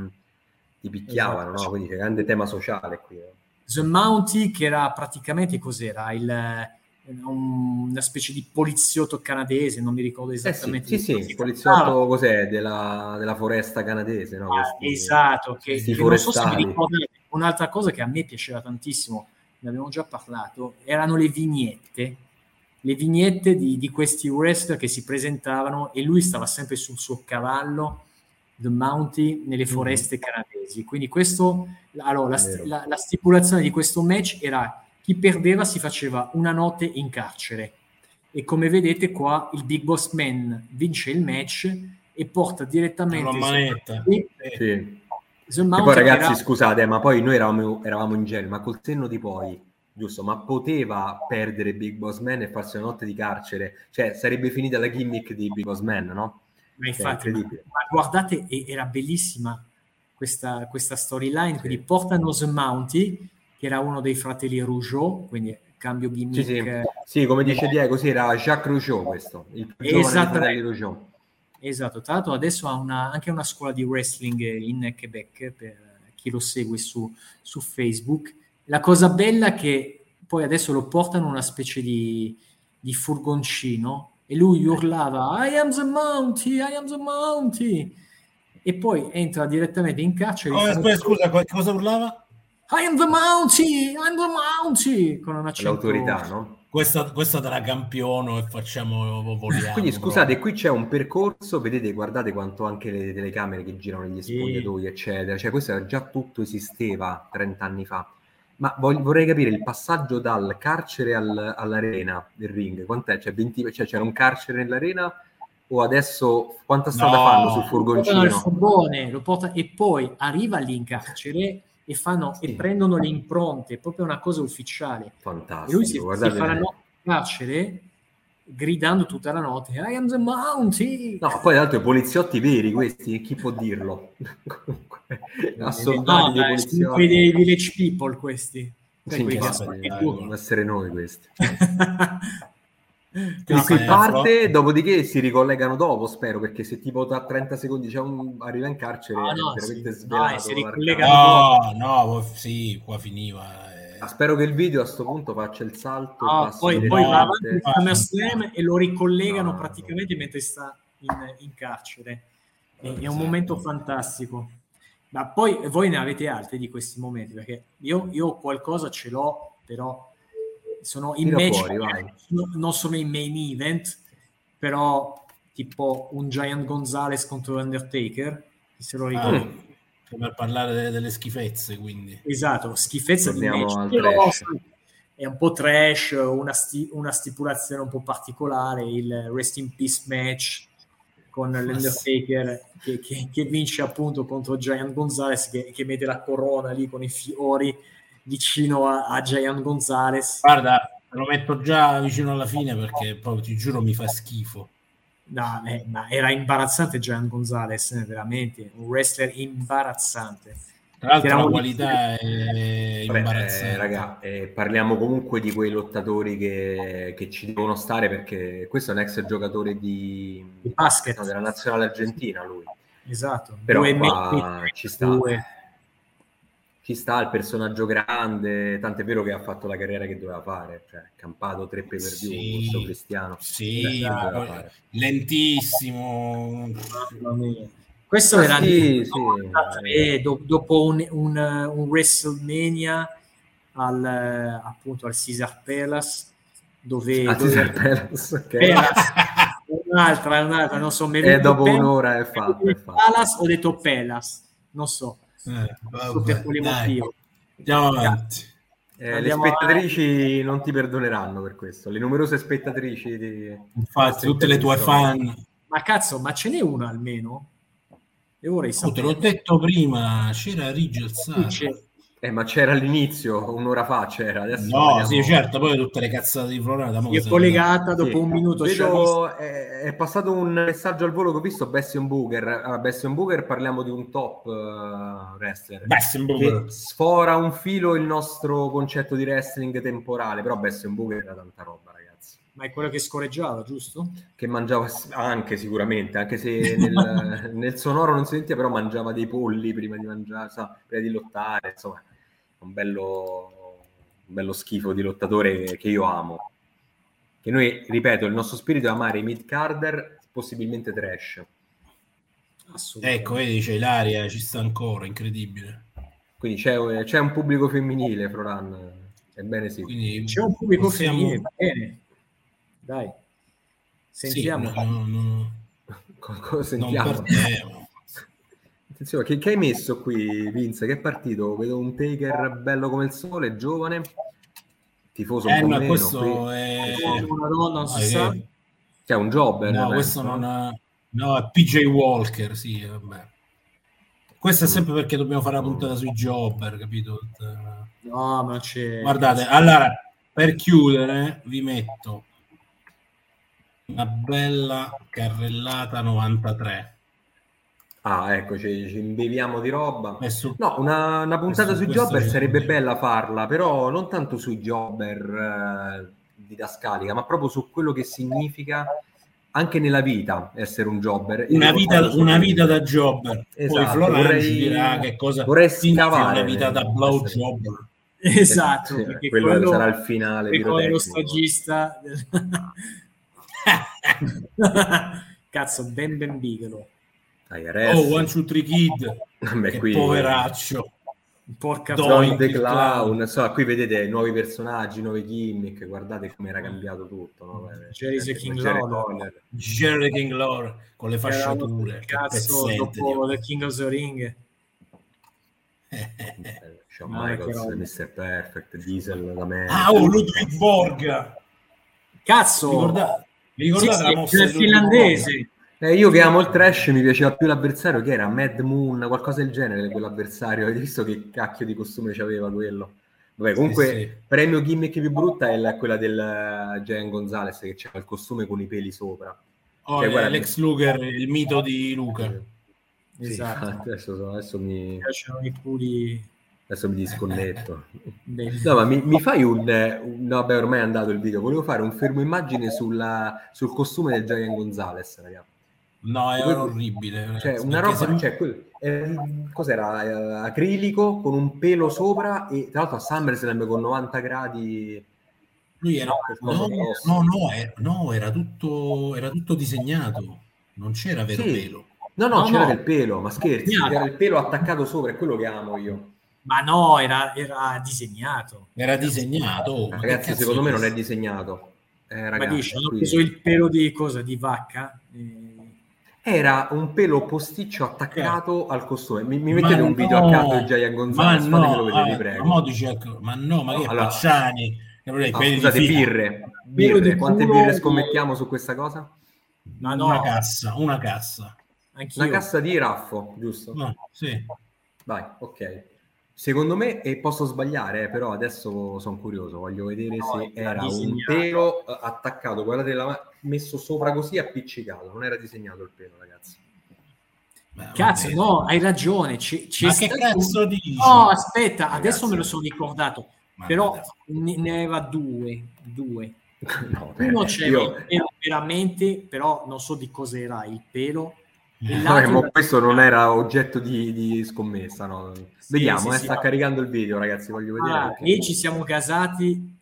ti picchiavano, esatto. no? Quindi c'è grande tema sociale qui. Eh. The Mounty, che era praticamente cos'era? Il, una specie di poliziotto canadese, non mi ricordo esattamente. Eh sì, sì, sì poliziotto ah, cos'è? Della, della, foresta canadese, no? Ah, Questi, esatto, che, che non so se mi ricordate. Un'altra cosa che a me piaceva tantissimo, ne abbiamo già parlato, erano le vignette le vignette di, di, questi wrestler che si presentavano e lui stava sempre sul suo cavallo, The Mounty, nelle mm. foreste mm. canadesi. Quindi questo, allora, la, la, la, stipulazione di questo match era chi perdeva si faceva una notte in carcere. E come vedete qua il Big Boss Man vince il match e porta direttamente... Una manetta. Sì. E poi ragazzi, era... scusate, ma poi noi eravamo, eravamo ingenui, ma col senno di poi giusto? Ma poteva perdere Big Boss Man e farsi una notte di carcere, cioè sarebbe finita la gimmick di Big Boss Man, no? Ma cioè, infatti, ma, ma guardate, era bellissima questa, questa storyline, sì. quindi portano The Mounty, che era uno dei fratelli Rougeau, quindi cambio gimmick. Sì, sì. sì come dice Diego, sì, era Jacques Rougeau questo, il esatto, Rougeau. Esatto, tra l'altro adesso ha una, anche una scuola di wrestling in Quebec, per chi lo segue su, su Facebook, la cosa bella è che poi adesso lo portano una specie di, di furgoncino e lui urlava I am the Mountie, I am the Mountie e poi entra direttamente in carcere. Oh, aspetta, scusa, cosa urlava? I am the Mountie, I'm the Mountie con un accento... L'autorità, no? Questa, questa te la campiono e facciamo voliamo. Quindi scusate, qui c'è un percorso, vedete, guardate quanto anche le telecamere che girano negli spogliatoi, sì. eccetera. Cioè, questo già tutto esisteva 30 anni fa. Ma voglio, vorrei capire il passaggio dal carcere al, all'arena del ring, quant'è? Cioè, 20, cioè, c'era un carcere nell'arena o adesso quanta strada no. fanno sul furgoncino? Il furgone, lo porta, e poi arriva lì in carcere e, fanno, sì. e prendono le impronte, è proprio una cosa ufficiale. Fantastico. E lui si, si fa la notte in carcere gridando tutta la notte I am the Mountie no poi i poliziotti veri questi chi può dirlo assoldati no, poliziotti dei village people questi sì, devono essere noi questi No, qui parte, dopodiché si ricollegano dopo, spero, perché se tipo da 30 secondi c'è un arriva in carcere, ah, no, veramente sì, svelato. Dai, si ricollegano no, no, sì, qua finiva. Eh. Ah, spero che il video a questo punto faccia il salto. No, poi, poi va avanti SummerSlam e lo ricollegano praticamente mentre sta in, in carcere. È, è un esatto. momento fantastico. Ma poi voi ne avete altri di questi momenti, perché io, io qualcosa ce l'ho, però sono in match, fuori, non sono in main event, però tipo un Giant Gonzalez contro Undertaker, se lo ricordo. Ah, per parlare delle schifezze, quindi. Esatto, schifezze di match. Però, è un po' trash, una, sti- una, stipulazione un po' particolare, il Rest in Peace match con l'Undertaker che, che, che, vince appunto contro Giant Gonzalez che, che mette la corona lì con i fiori vicino a, a Giant Gonzalez. Guarda, lo metto già vicino alla fine perché poi ti giuro mi fa schifo. No, eh, ma era imbarazzante Gian Gonzalez, eh, veramente un wrestler imbarazzante. Tra l'altro la qualità è imbarazzante. Eh, raga, eh, parliamo comunque di quei lottatori che, che, ci devono stare perché questo è un ex giocatore di, di basket no, della nazionale argentina lui. Esatto. Però qua ci sta. Due ci sta il personaggio grande, tant'è vero che ha fatto la carriera che doveva fare, cioè campato tre pay per view sì, questo cristiano. Sì, lentissimo. Questo ah, era sì, sì. dopo un, un, un, WrestleMania al, appunto al Caesar Palace dove, ah, dove Caesar Palace, okay. Palace un'altra, un'altra, non so, è dopo un'ora è fatto. Palace ho detto Palace, non so eh, vabbè, Andiamo avanti. Eh, le spettatrici non ti perdoneranno per questo, le numerose spettatrici di... Infatti, tutte le tue fan. Ma cazzo, ma ce n'è una almeno? Vorrei sapere. Oh, te l'ho detto prima, c'era Rigel eh, ma c'era all'inizio, un'ora fa c'era. Adesso no, sì, certo, poi tutte le cazzate di Florida. Io collegata dopo sì. un minuto. Vedo, è, è, passato un messaggio al volo che ho visto, Bastion Booger. A Bastion Booger parliamo di un top uh, wrestler. Bastion Booger. sfora un filo il nostro concetto di wrestling temporale, però Bastion Booger era tanta roba. Ma è quello che scorreggiava, giusto? Che mangiava anche sicuramente, anche se nel, nel sonoro non si sentiva, però mangiava dei polli prima di mangiare, sa, prima di lottare, insomma un bello, un bello schifo di lottatore che io amo. Che noi, ripeto, il nostro spirito è amare i mid-carder, possibilmente trash. Ecco, vedi, dice Ilaria, ci sta ancora, incredibile. Quindi c'è, c'è un pubblico femminile, Floran. Ebbene sì. Quindi c'è un pubblico possiamo... femminile, bene. Dai. Sentiamo. Sì, no, no, no. sentiamo. Attenzione, che, che, hai messo qui, Vince? Che partito? Vedo un Taker bello come il sole, giovane, tifoso eh, un po' no, meno. Questo è... Una donna, non si sa. Cioè, un jobber. No, questo non ha... No, è PJ Walker, sì, vabbè. Questo è mm. sempre perché dobbiamo fare la puntata sui jobber, capito? No, ma c'è... Guardate, allora, per chiudere, vi metto una bella carrellata 93 Ah, ecco, ci, ci imbeviamo di roba. Su, no, una, una puntata sui jobber sarebbe bella farla, però non tanto sui jobber eh, didascalica, ma proprio su quello che significa anche nella vita essere un jobber. Una vita, una vita, da jobber. Esatto, Poi Florence vorrei, dirà che cosa vorrei scavare una vita da blow jobber. Esatto, esatto quello, quello, sarà il finale. Quello lo stagista. Cazzo, Ben Ben Bigelow. IRS. Oh, One Two Three Kid, che qui- poveraccio. Porca. Don the Clown, clown. so, qui vedete nuovi personaggi, nuovi gimmick, guardate come era cambiato tutto. No? Eh, Jerry the eh, King. Conner. Jerry King Lore con le fasciature. Cazzo, dopo Dio. The King of the Ring. Eh, Shawn No, Michaels. Mr. Perfect, Diesel da me. Ah, oh, Ludwig Borg. Cazzo! Ricordate, vi ricordate sì, la mossa Ludwig finlandese. Eh, io che amo il trash mi piaceva più l'avversario che era Mad Moon, qualcosa del genere, quell'avversario. Avete visto che cacchio di costume c'aveva quello? Vabbè, comunque, Sì, sì. premio gimmick più brutta è la- quella del eh, Giant Gonzalez che c'ha il costume con i peli sopra. Oh, Cioè, eh, guarda- Lex Luger, il mito di Luca. Sì, Esatto. adesso, adesso mi, Mi piacciono i puli adesso mi disconnetto. No, ma mi, mi fai un, un- No, beh, ormai è andato il video. Volevo fare un fermo immagine sulla- sul costume del Giant Gonzalez, ragazzi. No, è Quello- orribile. Cioè, ragazzi, una perché roba, se- cioè, quel- eh, cos'era? Eh, acrilico con un pelo sopra e tra l'altro a SummerSlam con 90 gradi. lui era, no, no, no, era, no, era tutto, era tutto disegnato, non c'era vero Sì. pelo. No, no, No, c'era no. del pelo, ma scherzi, c'era il pelo attaccato sopra, è quello che amo io. Ma no, era, era disegnato. Era disegnato. oh, ma Ragazzi, secondo me non è disegnato. Eh, Ma ragazzi, dici, hanno preso il pelo di cosa? Di vacca? Eh, Era un pelo posticcio attaccato al costume. Mi, mi Ma mettete un video no, a caso di Giant Ma Gonzalez, no, fatemelo vedere, vi ah, prego. ma dice- ma no, ma che Allora- Pacciani? È No, scusate, birre. Birre Quante culo birre scommettiamo su questa cosa? Ma no, Una cassa, una cassa. anch'io. Una cassa di raffo, giusto? No, sì. Vai, ok. Secondo me, e posso sbagliare, eh, però adesso sono curioso, voglio vedere No, se era era un disegnato. pelo eh, attaccato, guardate, l'ha messo sopra così appiccicato, non era disegnato il pelo, ragazzi. Beh, Cazzo, no, hai ragione. C'è, c'è Ma che cazzo dici? No, aspetta, adesso Ragazzi. me lo sono ricordato. Ma Però ne, ne aveva due. due. No, Uno c'era io- veramente, però non so di cos'era il pelo. Eh, ma questo non era oggetto di, di scommessa, no? Vediamo, sì, eh, sì, sta ma- caricando il video, ragazzi, voglio vedere. Ah, perché- e ci siamo casati.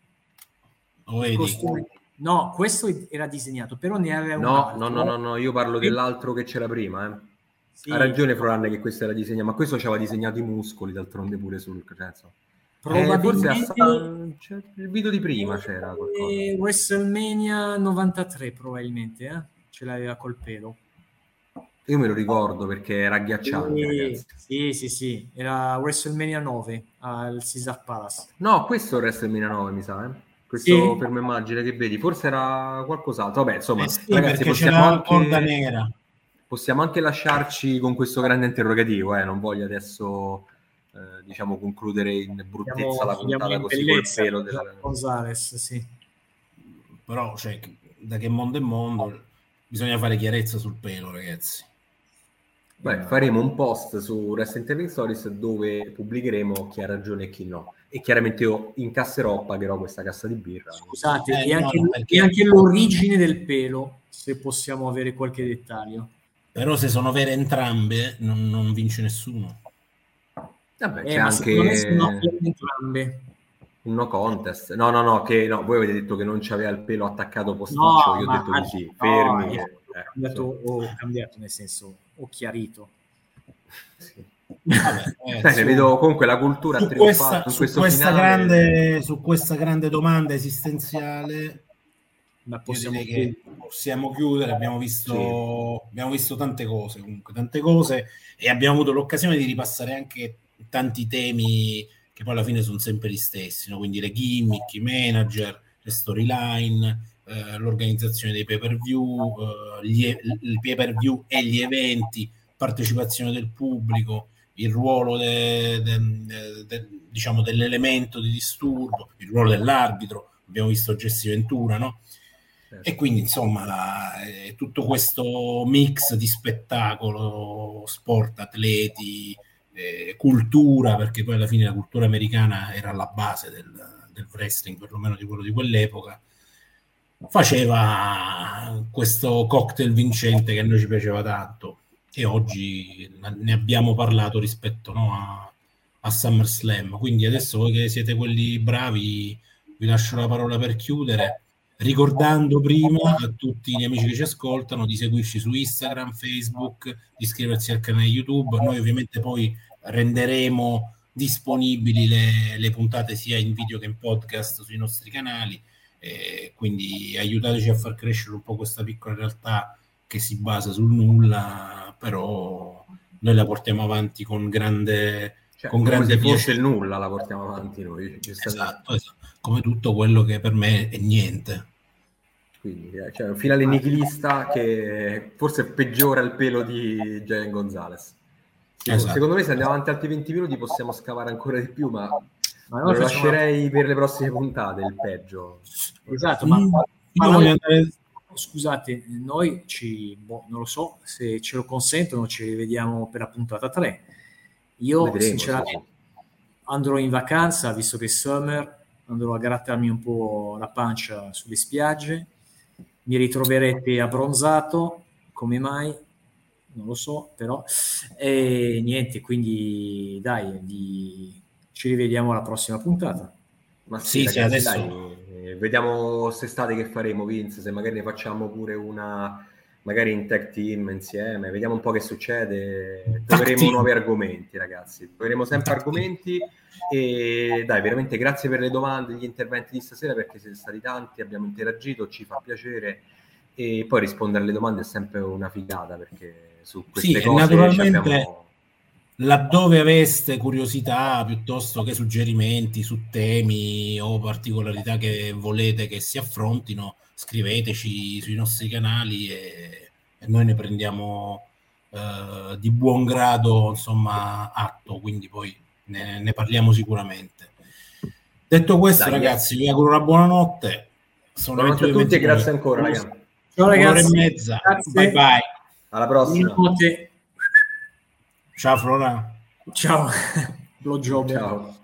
Costumi- No, questo era disegnato, però ne aveva un No, altro. no, no, no, no, io parlo dell'altro che c'era prima, eh. Sì, Ha ragione Froranne che questo era disegnato, ma questo c'aveva disegnato i muscoli, d'altronde pure sul cazzo. Eh, forse a Probabilmente Sa- c'è- il video di prima c'era qualcosa. eh, WrestleMania 93 probabilmente, eh? ce l'aveva col pelo. Io me lo ricordo perché era agghiacciante, Sì, sì, sì, sì, era WrestleMania 9 al Caesar Palace. No, questo è il WrestleMania 9, mi sa, eh. Questo Sì. fermo immagine che vedi, forse era qualcos'altro. Vabbè, insomma, Eh sì, ragazzi, possiamo la anche, nera. possiamo anche lasciarci con questo grande interrogativo, eh. Non voglio adesso, eh, diciamo, concludere in bruttezza la Andiamo puntata in così col bellezza, pelo della... Gonzales, sì. Però, cioè, da che mondo è mondo, bisogna fare chiarezza sul pelo, ragazzi. Beh, faremo un post su Wrestling Telling Stories dove pubblicheremo chi ha ragione e chi no. E chiaramente io incasserò, pagherò questa cassa di birra. Scusate, Eh, e, no, anche, no, perché- e anche l'origine del pelo, se possiamo avere qualche dettaglio. Però se sono vere entrambe, non, non vince nessuno. Vabbè, Eh, c'è anche sono entrambe. un no contest. No, no, no, che no, voi avete detto che non c'aveva il pelo attaccato posticcio, No, io ho detto di sì. no, Fermi. io eh, ho cambiato, ho cambiato, nel senso, ho chiarito. sì. Vabbè, eh, Bene, su- vedo comunque la cultura su questa, in su questa finale. grande, su questa grande domanda esistenziale Ma possiamo, possiamo che possiamo chiudere. Abbiamo visto, Sì. abbiamo visto tante cose, comunque, tante cose, e abbiamo avuto l'occasione di ripassare anche tanti temi che poi alla fine sono sempre gli stessi, no? quindi le gimmick, i manager, le storyline, eh, l'organizzazione dei pay per view, gli, e- il pay per view e gli eventi, partecipazione del pubblico, il ruolo de- de- de- de- diciamo dell'elemento di disturbo, il ruolo dell'arbitro, abbiamo visto Jesse Ventura, no? Certo. E quindi insomma la- eh, tutto questo mix di spettacolo, sport, atleti, eh, cultura, perché poi alla fine la cultura americana era alla base del, del wrestling, perlomeno di quello di quell'epoca, faceva questo cocktail vincente che a noi ci piaceva tanto e oggi ne abbiamo parlato rispetto no, a, a SummerSlam. Quindi adesso voi che siete quelli bravi, vi lascio la parola per chiudere ricordando prima a tutti gli amici che ci ascoltano di seguirci su Instagram, Facebook, di iscriversi al canale YouTube. Noi ovviamente poi renderemo disponibili le, le puntate sia in video che in podcast sui nostri canali. Eh, quindi aiutateci a far crescere un po' questa piccola realtà che si basa sul nulla, però noi la portiamo avanti con grande, Cioè, con grande se fosse piacere. il nulla la portiamo avanti noi. Esatto, esatto. come tutto quello che per me è niente. Quindi, eh, cioè, un finale nichilista che forse peggiora il pelo di Giant Gonzalez. Esatto. Secondo me se andiamo avanti altri 20 minuti possiamo scavare ancora di più, ma Ma lo noi facciamo- lascerei per le prossime puntate, il peggio. Esatto, ma, Mm, ma noi- andare- scusate, noi ci, boh, non lo so, se ce lo consentono ci rivediamo per la puntata 3. Io Vedremo, sinceramente sì, andrò in vacanza, visto che è summer, andrò a grattarmi un po' la pancia sulle spiagge, mi ritroverete abbronzato, come mai? Non lo so, però. E niente, quindi dai, vi- ci rivediamo alla prossima puntata. Ma Sì, sì, sì, adesso- dai, eh, vediamo quest'estate che faremo, Vince, se magari ne facciamo pure una, magari in tech team insieme, vediamo un po' che succede, troveremo nuovi argomenti, ragazzi, troveremo sempre argomenti. E dai, veramente grazie per le domande, gli interventi di stasera perché siete stati tanti, abbiamo interagito, ci fa piacere. E poi rispondere alle domande è sempre una figata perché su queste Sì, cose naturalmente- abbiamo... laddove aveste curiosità piuttosto che suggerimenti su temi o particolarità che volete che si affrontino, scriveteci sui nostri canali e, e noi ne prendiamo eh, di buon grado insomma atto, quindi poi ne, ne parliamo sicuramente. Detto questo, Dai, ragazzi, vi auguro una buona notte. Sono Buonanotte a 22:29. tutti e grazie ancora, ragazzi. Ciao Un'ora ragazzi, e mezza. Grazie. Bye bye. Alla prossima. Buonanotte. Ciao Flora. Ciao, blowjob. Ciao.